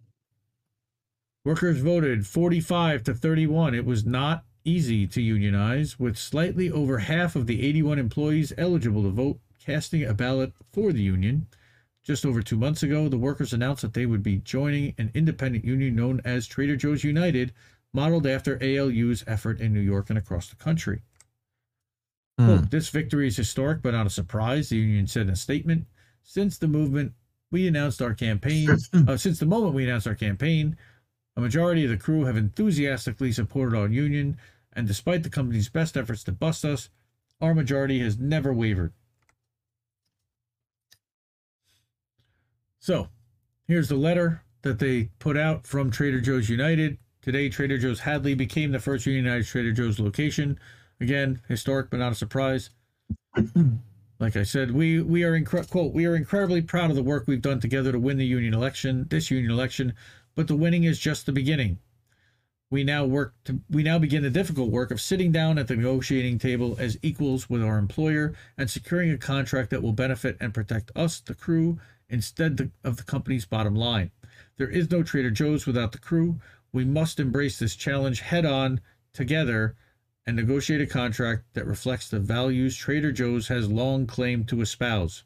A: Workers voted 45 to 31. It was not easy to unionize, with slightly over half of the 81 employees eligible to vote casting a ballot for the union. Just over two months ago, the workers announced that they would be joining an independent union known as Trader Joe's United, modeled after ALU's effort in New York and across the country. Quote, this victory is historic but not a surprise, the union said in a statement. Since the movement, we announced our campaign. uh, since the moment we announced our campaign, a majority of the crew have enthusiastically supported our union, and despite the company's best efforts to bust us, our majority has never wavered. So, here's the letter that they put out from Trader Joe's United. Today, Trader Joe's Hadley became the first unionized Trader Joe's location. Again, historic but not a surprise. Like I said, we we are quote we are incredibly proud of the work we've done together to win the union election, this union election, but the winning is just the beginning. We now work to we now begin the difficult work of sitting down at the negotiating table as equals with our employer and securing a contract that will benefit and protect us, the crew, instead of the company's bottom line. There is no Trader Joe's without the crew. We must embrace this challenge head on together and negotiate a contract that reflects the values Trader Joe's has long claimed to espouse.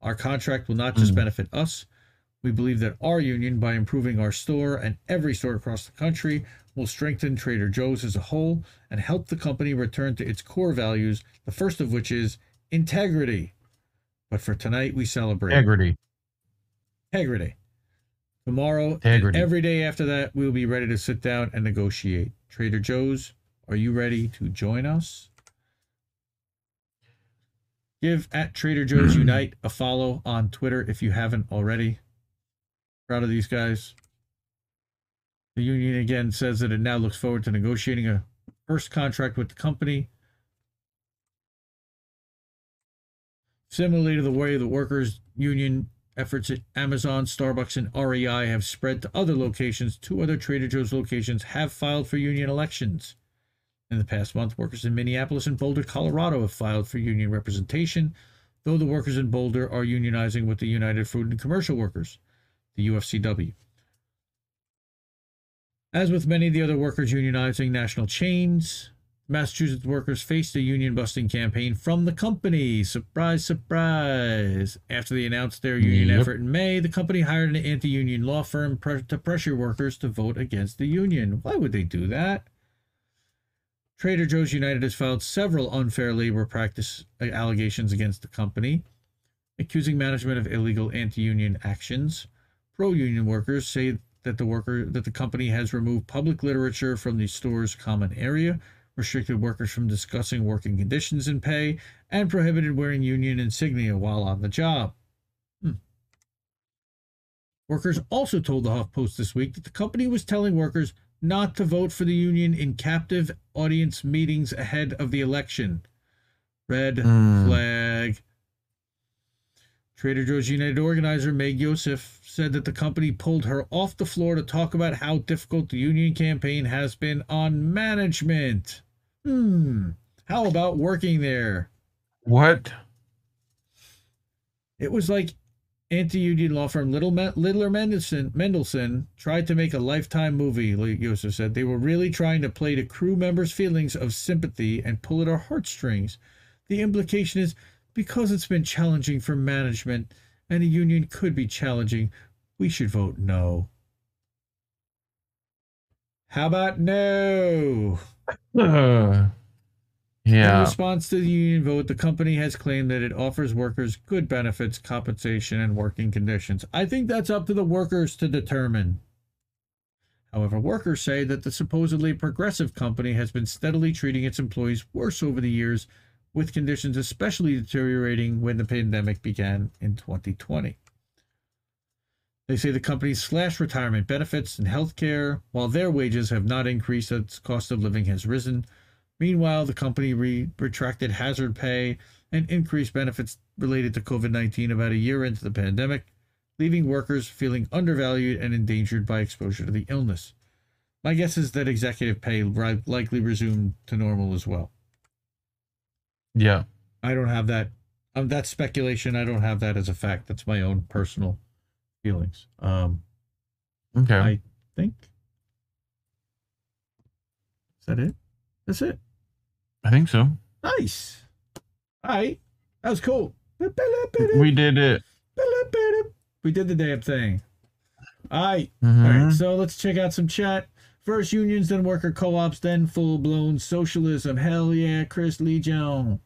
A: Our contract will not just
I: Mm.
A: benefit us. We believe that our union, by improving our store and every store across the country, will strengthen Trader Joe's as a whole and help the company return to its core values, the first of which is integrity. But for tonight, we celebrate
I: Integrity.
A: integrity. Tomorrow
I: Integrity.
A: every day after that, we'll be ready to sit down and negotiate. Trader Joe's, are you ready to join us? Give at Trader Joe's Unite a follow on Twitter if you haven't already. Proud of these guys. The union again says that it now looks forward to negotiating a first contract with the company. Similarly to the way the workers' union efforts at Amazon, Starbucks, and REI have spread to other locations, two other Trader Joe's locations have filed for union elections. In the past month, workers in Minneapolis and Boulder, Colorado have filed for union representation, though the workers in Boulder are unionizing with the United Food and Commercial Workers, the UFCW. As with many of the other workers unionizing national chains, Massachusetts workers faced a union busting campaign from the company. Surprise, surprise. After they announced their union
I: Yep.
A: effort in May, the company hired an anti union law firm pre- to pressure workers to vote against the union. Why would they do that? Trader Joe's United has filed several unfair labor practice uh, allegations against the company, accusing management of illegal anti-union actions. Pro-union workers say that the worker that the company has removed public literature from the store's common area, restricted workers from discussing working conditions and pay, and prohibited wearing union insignia while on the job. Hmm. Workers also told the HuffPost this week that the company was telling workers not to vote for the union in captive audience meetings ahead of the election. Red
I: Hmm.
A: flag. Trader Joe's United organizer Maeg Yosef said that the company pulled her off the floor to talk about how difficult the union campaign has been on management. Hmm. How about working there?
I: What?
A: It was like anti-union law firm Little Me- Littler Mendelson, Mendelson tried to make a lifetime movie. Like Yosef said, they were really trying to play to crew members' feelings of sympathy and pull at our heartstrings. The implication is because it's been challenging for management and a union could be challenging, we should vote no. How about no?
I: Uh,
A: In response to the union vote, the company has claimed that it offers workers good benefits, compensation, and working conditions. I think that's up to the workers to determine. However, workers say that the supposedly progressive company has been steadily treating its employees worse over the years, with conditions especially deteriorating when the pandemic began in 2020. They say the company slashed retirement benefits and health care, while their wages have not increased as cost of living has risen. Meanwhile, the company re- retracted hazard pay and increased benefits related to COVID 19 about a year into the pandemic, leaving workers feeling undervalued and endangered by exposure to the illness. My guess is that executive pay likely resumed to normal as well.
I: Yeah.
A: I don't have that. Um, that's speculation. I don't have that as a fact. That's my own personal feelings. Um,
I: Okay.
A: I think. Is that it? That's it.
I: I think so.
A: Nice. All right. That was cool.
I: We did it.
A: We did the damn thing. All right. All
I: Mhm.
A: right. So let's check out some chat. First unions, then worker co-ops, then full-blown socialism. Hell yeah, Chris Lee Legion.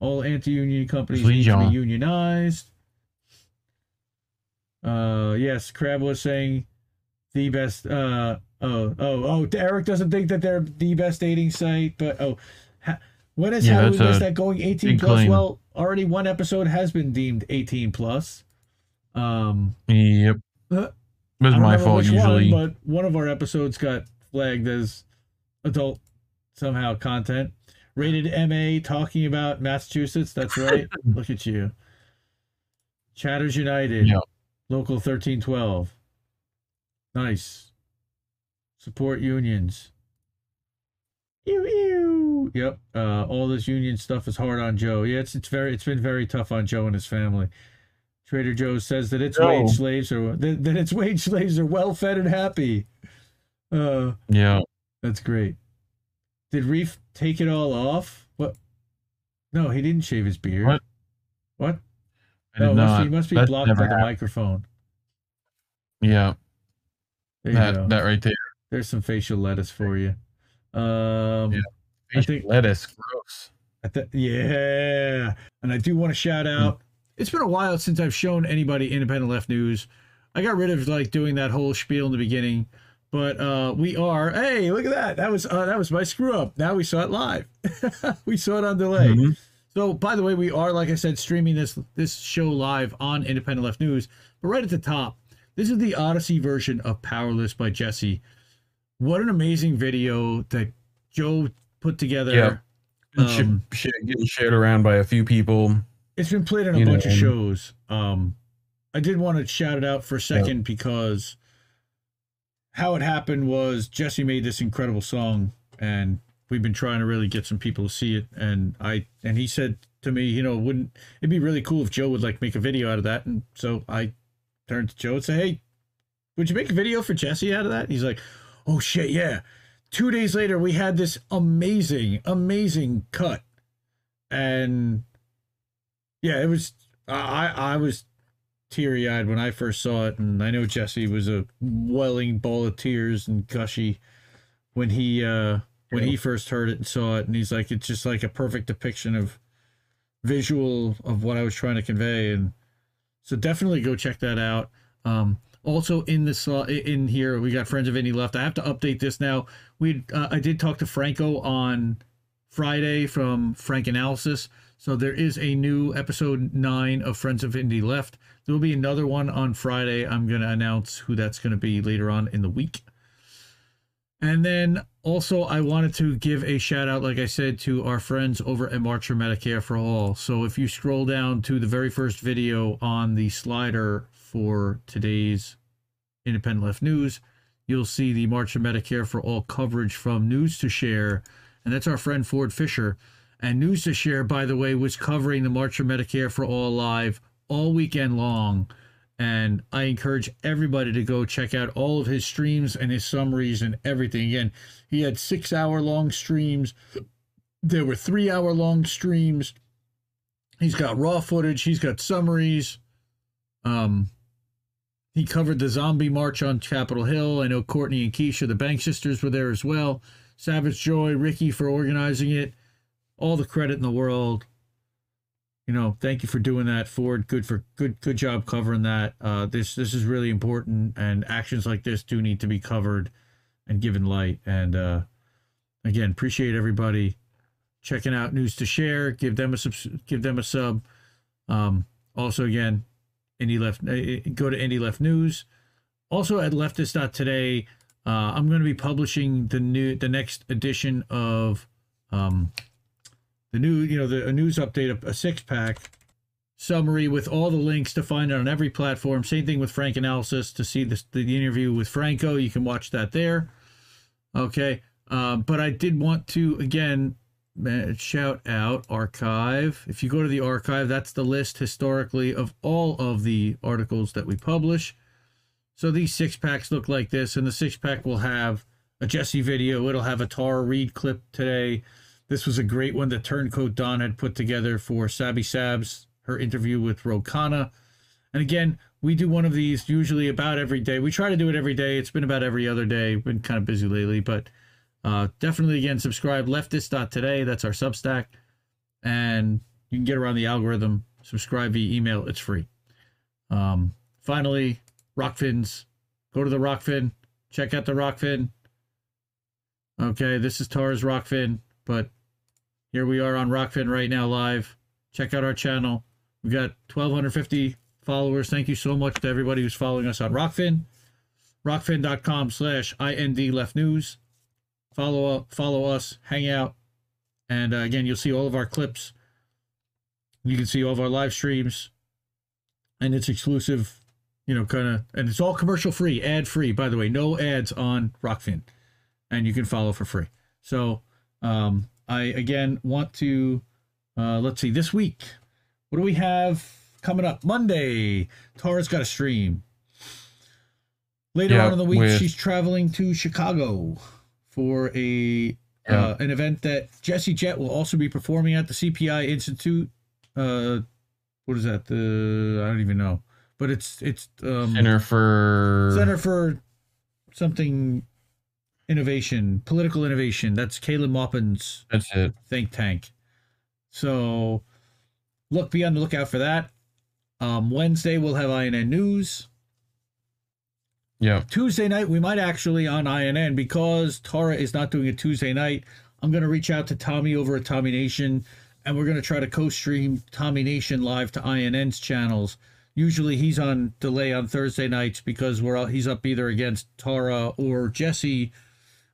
A: All anti-union companies
I: Chris
A: need to be unionized. Uh, yes, Crab was saying the best. Uh, oh, oh, oh. Eric doesn't think that they're the best dating site, but oh, ha, when is
I: Yeah,
A: how we miss that going 18 plus?
I: claim.
A: Well, already one episode has been deemed 18 plus. Um,
I: Yep.
A: uh,
I: It was my fault usually.
A: one, but one of our episodes got flagged as adult somehow content. Rated MA talking about Massachusetts. That's right. Look at you. Chatters United.
I: Yeah.
A: Local 1312. Nice. Support unions. Ew, ew. Yep. Uh, all this union stuff is hard on Joe. Yeah, it's it's very it's been very tough on Joe and his family. Trader Joe says that its
I: Joe.
A: wage slaves are that, that its wage slaves are well fed and happy. Uh,
I: yeah.
A: that's great. Did Reef take it all off? What? No, he didn't shave his beard.
I: What?
A: What?
I: I did
A: No, must
I: not.
A: be, must be
I: That's
A: blocked
I: never
A: by the microphone.
I: Yeah,
A: There you
I: that
A: go.
I: that right there.
A: There's some facial lettuce for you. Um,
I: Yeah.
A: I think
I: lettuce, gross.
A: I th- yeah, and I do want to shout out. It's been a while since I've shown anybody independent left news. I got rid of like doing that whole spiel in the beginning, but uh we are. Hey, look at that! That was uh, that was my screw up. Now we saw it live. we saw it on delay.
I: Mhm.
A: So, by the way, we are, like I said, streaming this this show live on Independent Left News. But right at the top, this is the Odysee version of Powerless by Jesse. What an amazing video that Joe put together.
I: Yeah.
A: Um,
I: sh- getting shared around by a few people.
A: It's been played on a
I: You
A: bunch of shows. Um, I did want to shout it out for a second because how it happened was Jesse made this incredible song, and we've been trying to really get some people to see it. And I and he said to me, you know, wouldn't it'd be really cool if Joe would like make a video out of that? And so I turned to Joe and said, hey, would you make a video for Jesse out of that? And He's like, oh shit, yeah. Two days later, we had this amazing, amazing cut, and yeah, it was. I I was teary eyed when I first saw it, and I know Jesse was a welling ball of tears and gushy when he uh when he first heard it and saw it, and he's like, it's just like a perfect depiction of visual of what I was trying to convey, and so definitely go check that out. Um, also in this uh, in here, we got friends of Indie left. I have to update this now. We uh, I did talk to Franco on Friday from Frank Analysis. So there is a new episode nine of Friends of Indie left. There will be another one on Friday. I'm going to announce who that's going to be later on in the week. And then also, I wanted to give a shout out, like I said, to our friends over at March for Medicare for All. So if you scroll down to the very first video on the slider for today's Independent Left News, you'll see the March for Medicare for All coverage from News to Share. And that's our friend Ford Fischer. And News to Share, by the way, was covering the March for Medicare for All live all weekend long. And I encourage everybody to go check out all of his streams and his summaries and everything. Again, he had six hour long streams. There were three hour long streams. He's got raw footage. He's got summaries. Um, he covered the zombie march on Capitol Hill. I know Courtney and Keisha, the Bank sisters, were there as well. Savage Joy, Ricky for organizing it. All the credit in the world. You know, thank you for doing that, Ford. Good for good good job covering that. Uh, this this is really important, and actions like this do need to be covered and given light. And uh, again, appreciate everybody checking out News to Share. Give them a sub. give them a sub. Um, also, again, Indie Left uh, go to Indie Left News. Also at leftist.today, uh, I'm going to be publishing the new the next edition of um, the new you know the news update, a, a six pack summary with all the links to find it on every platform. Same thing with Frank Analysis to see this, the interview with Franco. You can watch that there. Okay. Uh, but I did want to, again, shout out archive. If you go to the archive, that's the list historically of all of the articles that we publish. So these six packs look like this, and the six pack will have a Jesse video. It'll have a Tara Reid clip today. This was a great one that Turncoat Don had put together for Sabby Sabs, her interview with Ro Khanna. And again, we do one of these usually about every day. We try to do it every day. It's been about every other day. Been kind of busy lately, but uh, definitely again subscribe leftist.today. That's our Substack, and you can get around the algorithm. Subscribe via email. It's free. Um, finally, Rokfins. Go to the Rokfin. Check out the Rokfin. Okay, this is Tara's Rokfin, but here we are on Rokfin right now live. Check out our channel. We've got 1,250 followers. Thank you so much to everybody who's following us on Rokfin. Rokfin.com slash IND left news. Follow up, follow us, hang out. And uh, again, you'll see all of our clips. You can see all of our live streams. And it's exclusive, you know, kind of, and it's all commercial free, ad free, by the way. No ads on Rokfin. And you can follow for free. So, um, I again want to, uh, let's see, this week, what do we have coming up? Monday, Tara's got a stream. Later
I: Yeah,
A: on in the week,
I: with-
A: she's traveling to Chicago for a
I: Yeah.
A: uh, an event that Jesse Jett will also be performing at the CPI Institute. Uh, what is that? The I don't even know, but it's it's um,
I: Center for
A: Center for something innovation, political innovation. That's Caleb Maupin's
I: That's it.
A: think tank. So look, be on the lookout for that. Um, Wednesday we'll have INN news.
I: Yeah.
A: Tuesday night we might actually on INN because Tara is not doing a Tuesday night. I'm gonna reach out to Tommy over at Tommy Nation, and we're gonna try to co-stream Tommy Nation live to INN's channels. Usually he's on delay on Thursday nights because we're all, he's up either against Tara or Jesse,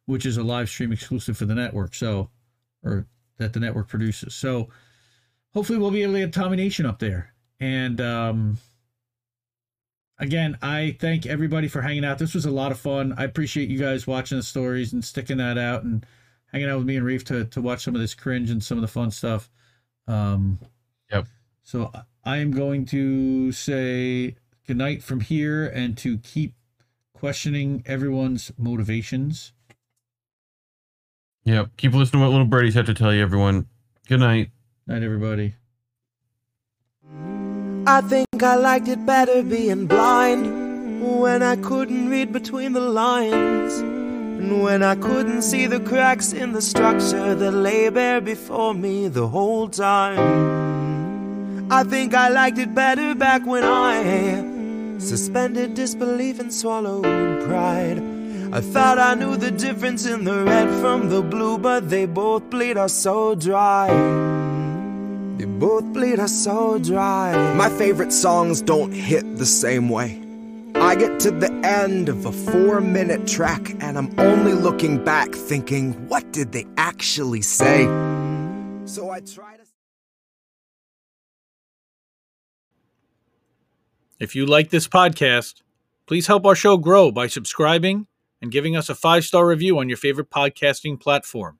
A: which is a live stream exclusive for the network. So, or that the network produces. So, hopefully we'll be able to get Tommy Nation up there. And um, again, I thank everybody for hanging out. This was a lot of fun. I appreciate you guys watching the stories and sticking that out and hanging out with me and Reef to to watch some of this cringe and some of the fun stuff. Um,
I: Yep.
A: So I am going to say goodnight from here and to keep questioning everyone's motivations.
I: Yep. Keep listening to what little birdies have to tell you, everyone. Good night.
A: Night, everybody.
K: I think I liked it better being blind when I couldn't read between the lines. And when I couldn't see the cracks in the structure that lay bare before me the whole time. I think I liked it better back when I suspended disbelief and swallowed pride. I thought I knew the difference in the red from the blue, but they both bleed us so dry. They both bleed us so dry.
L: My favorite songs don't hit the same way. I get to the end of a four minute track and I'm only looking back thinking, what did they actually say? So I try to.
A: If you like this podcast, please help our show grow by subscribing and giving us a five star review on your favorite podcasting platform.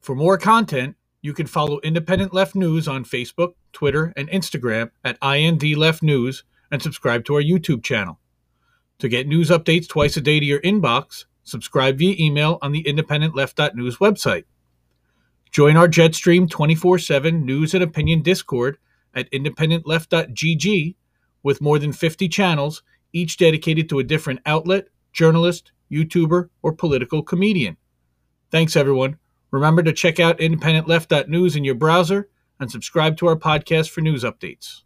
A: For more content, you can follow Independent Left News on Facebook, Twitter, and Instagram at IND Left News and subscribe to our YouTube channel. To get news updates twice a day to your inbox, subscribe via email on the independentleft.news website. Join our Jetstream 24 7 news and opinion Discord at independentleft.gg with more than 50 channels, each dedicated to a different outlet, journalist, YouTuber, or political comedian. Thanks, everyone. Remember to check out independentleft.news in your browser and subscribe to our podcast for news updates.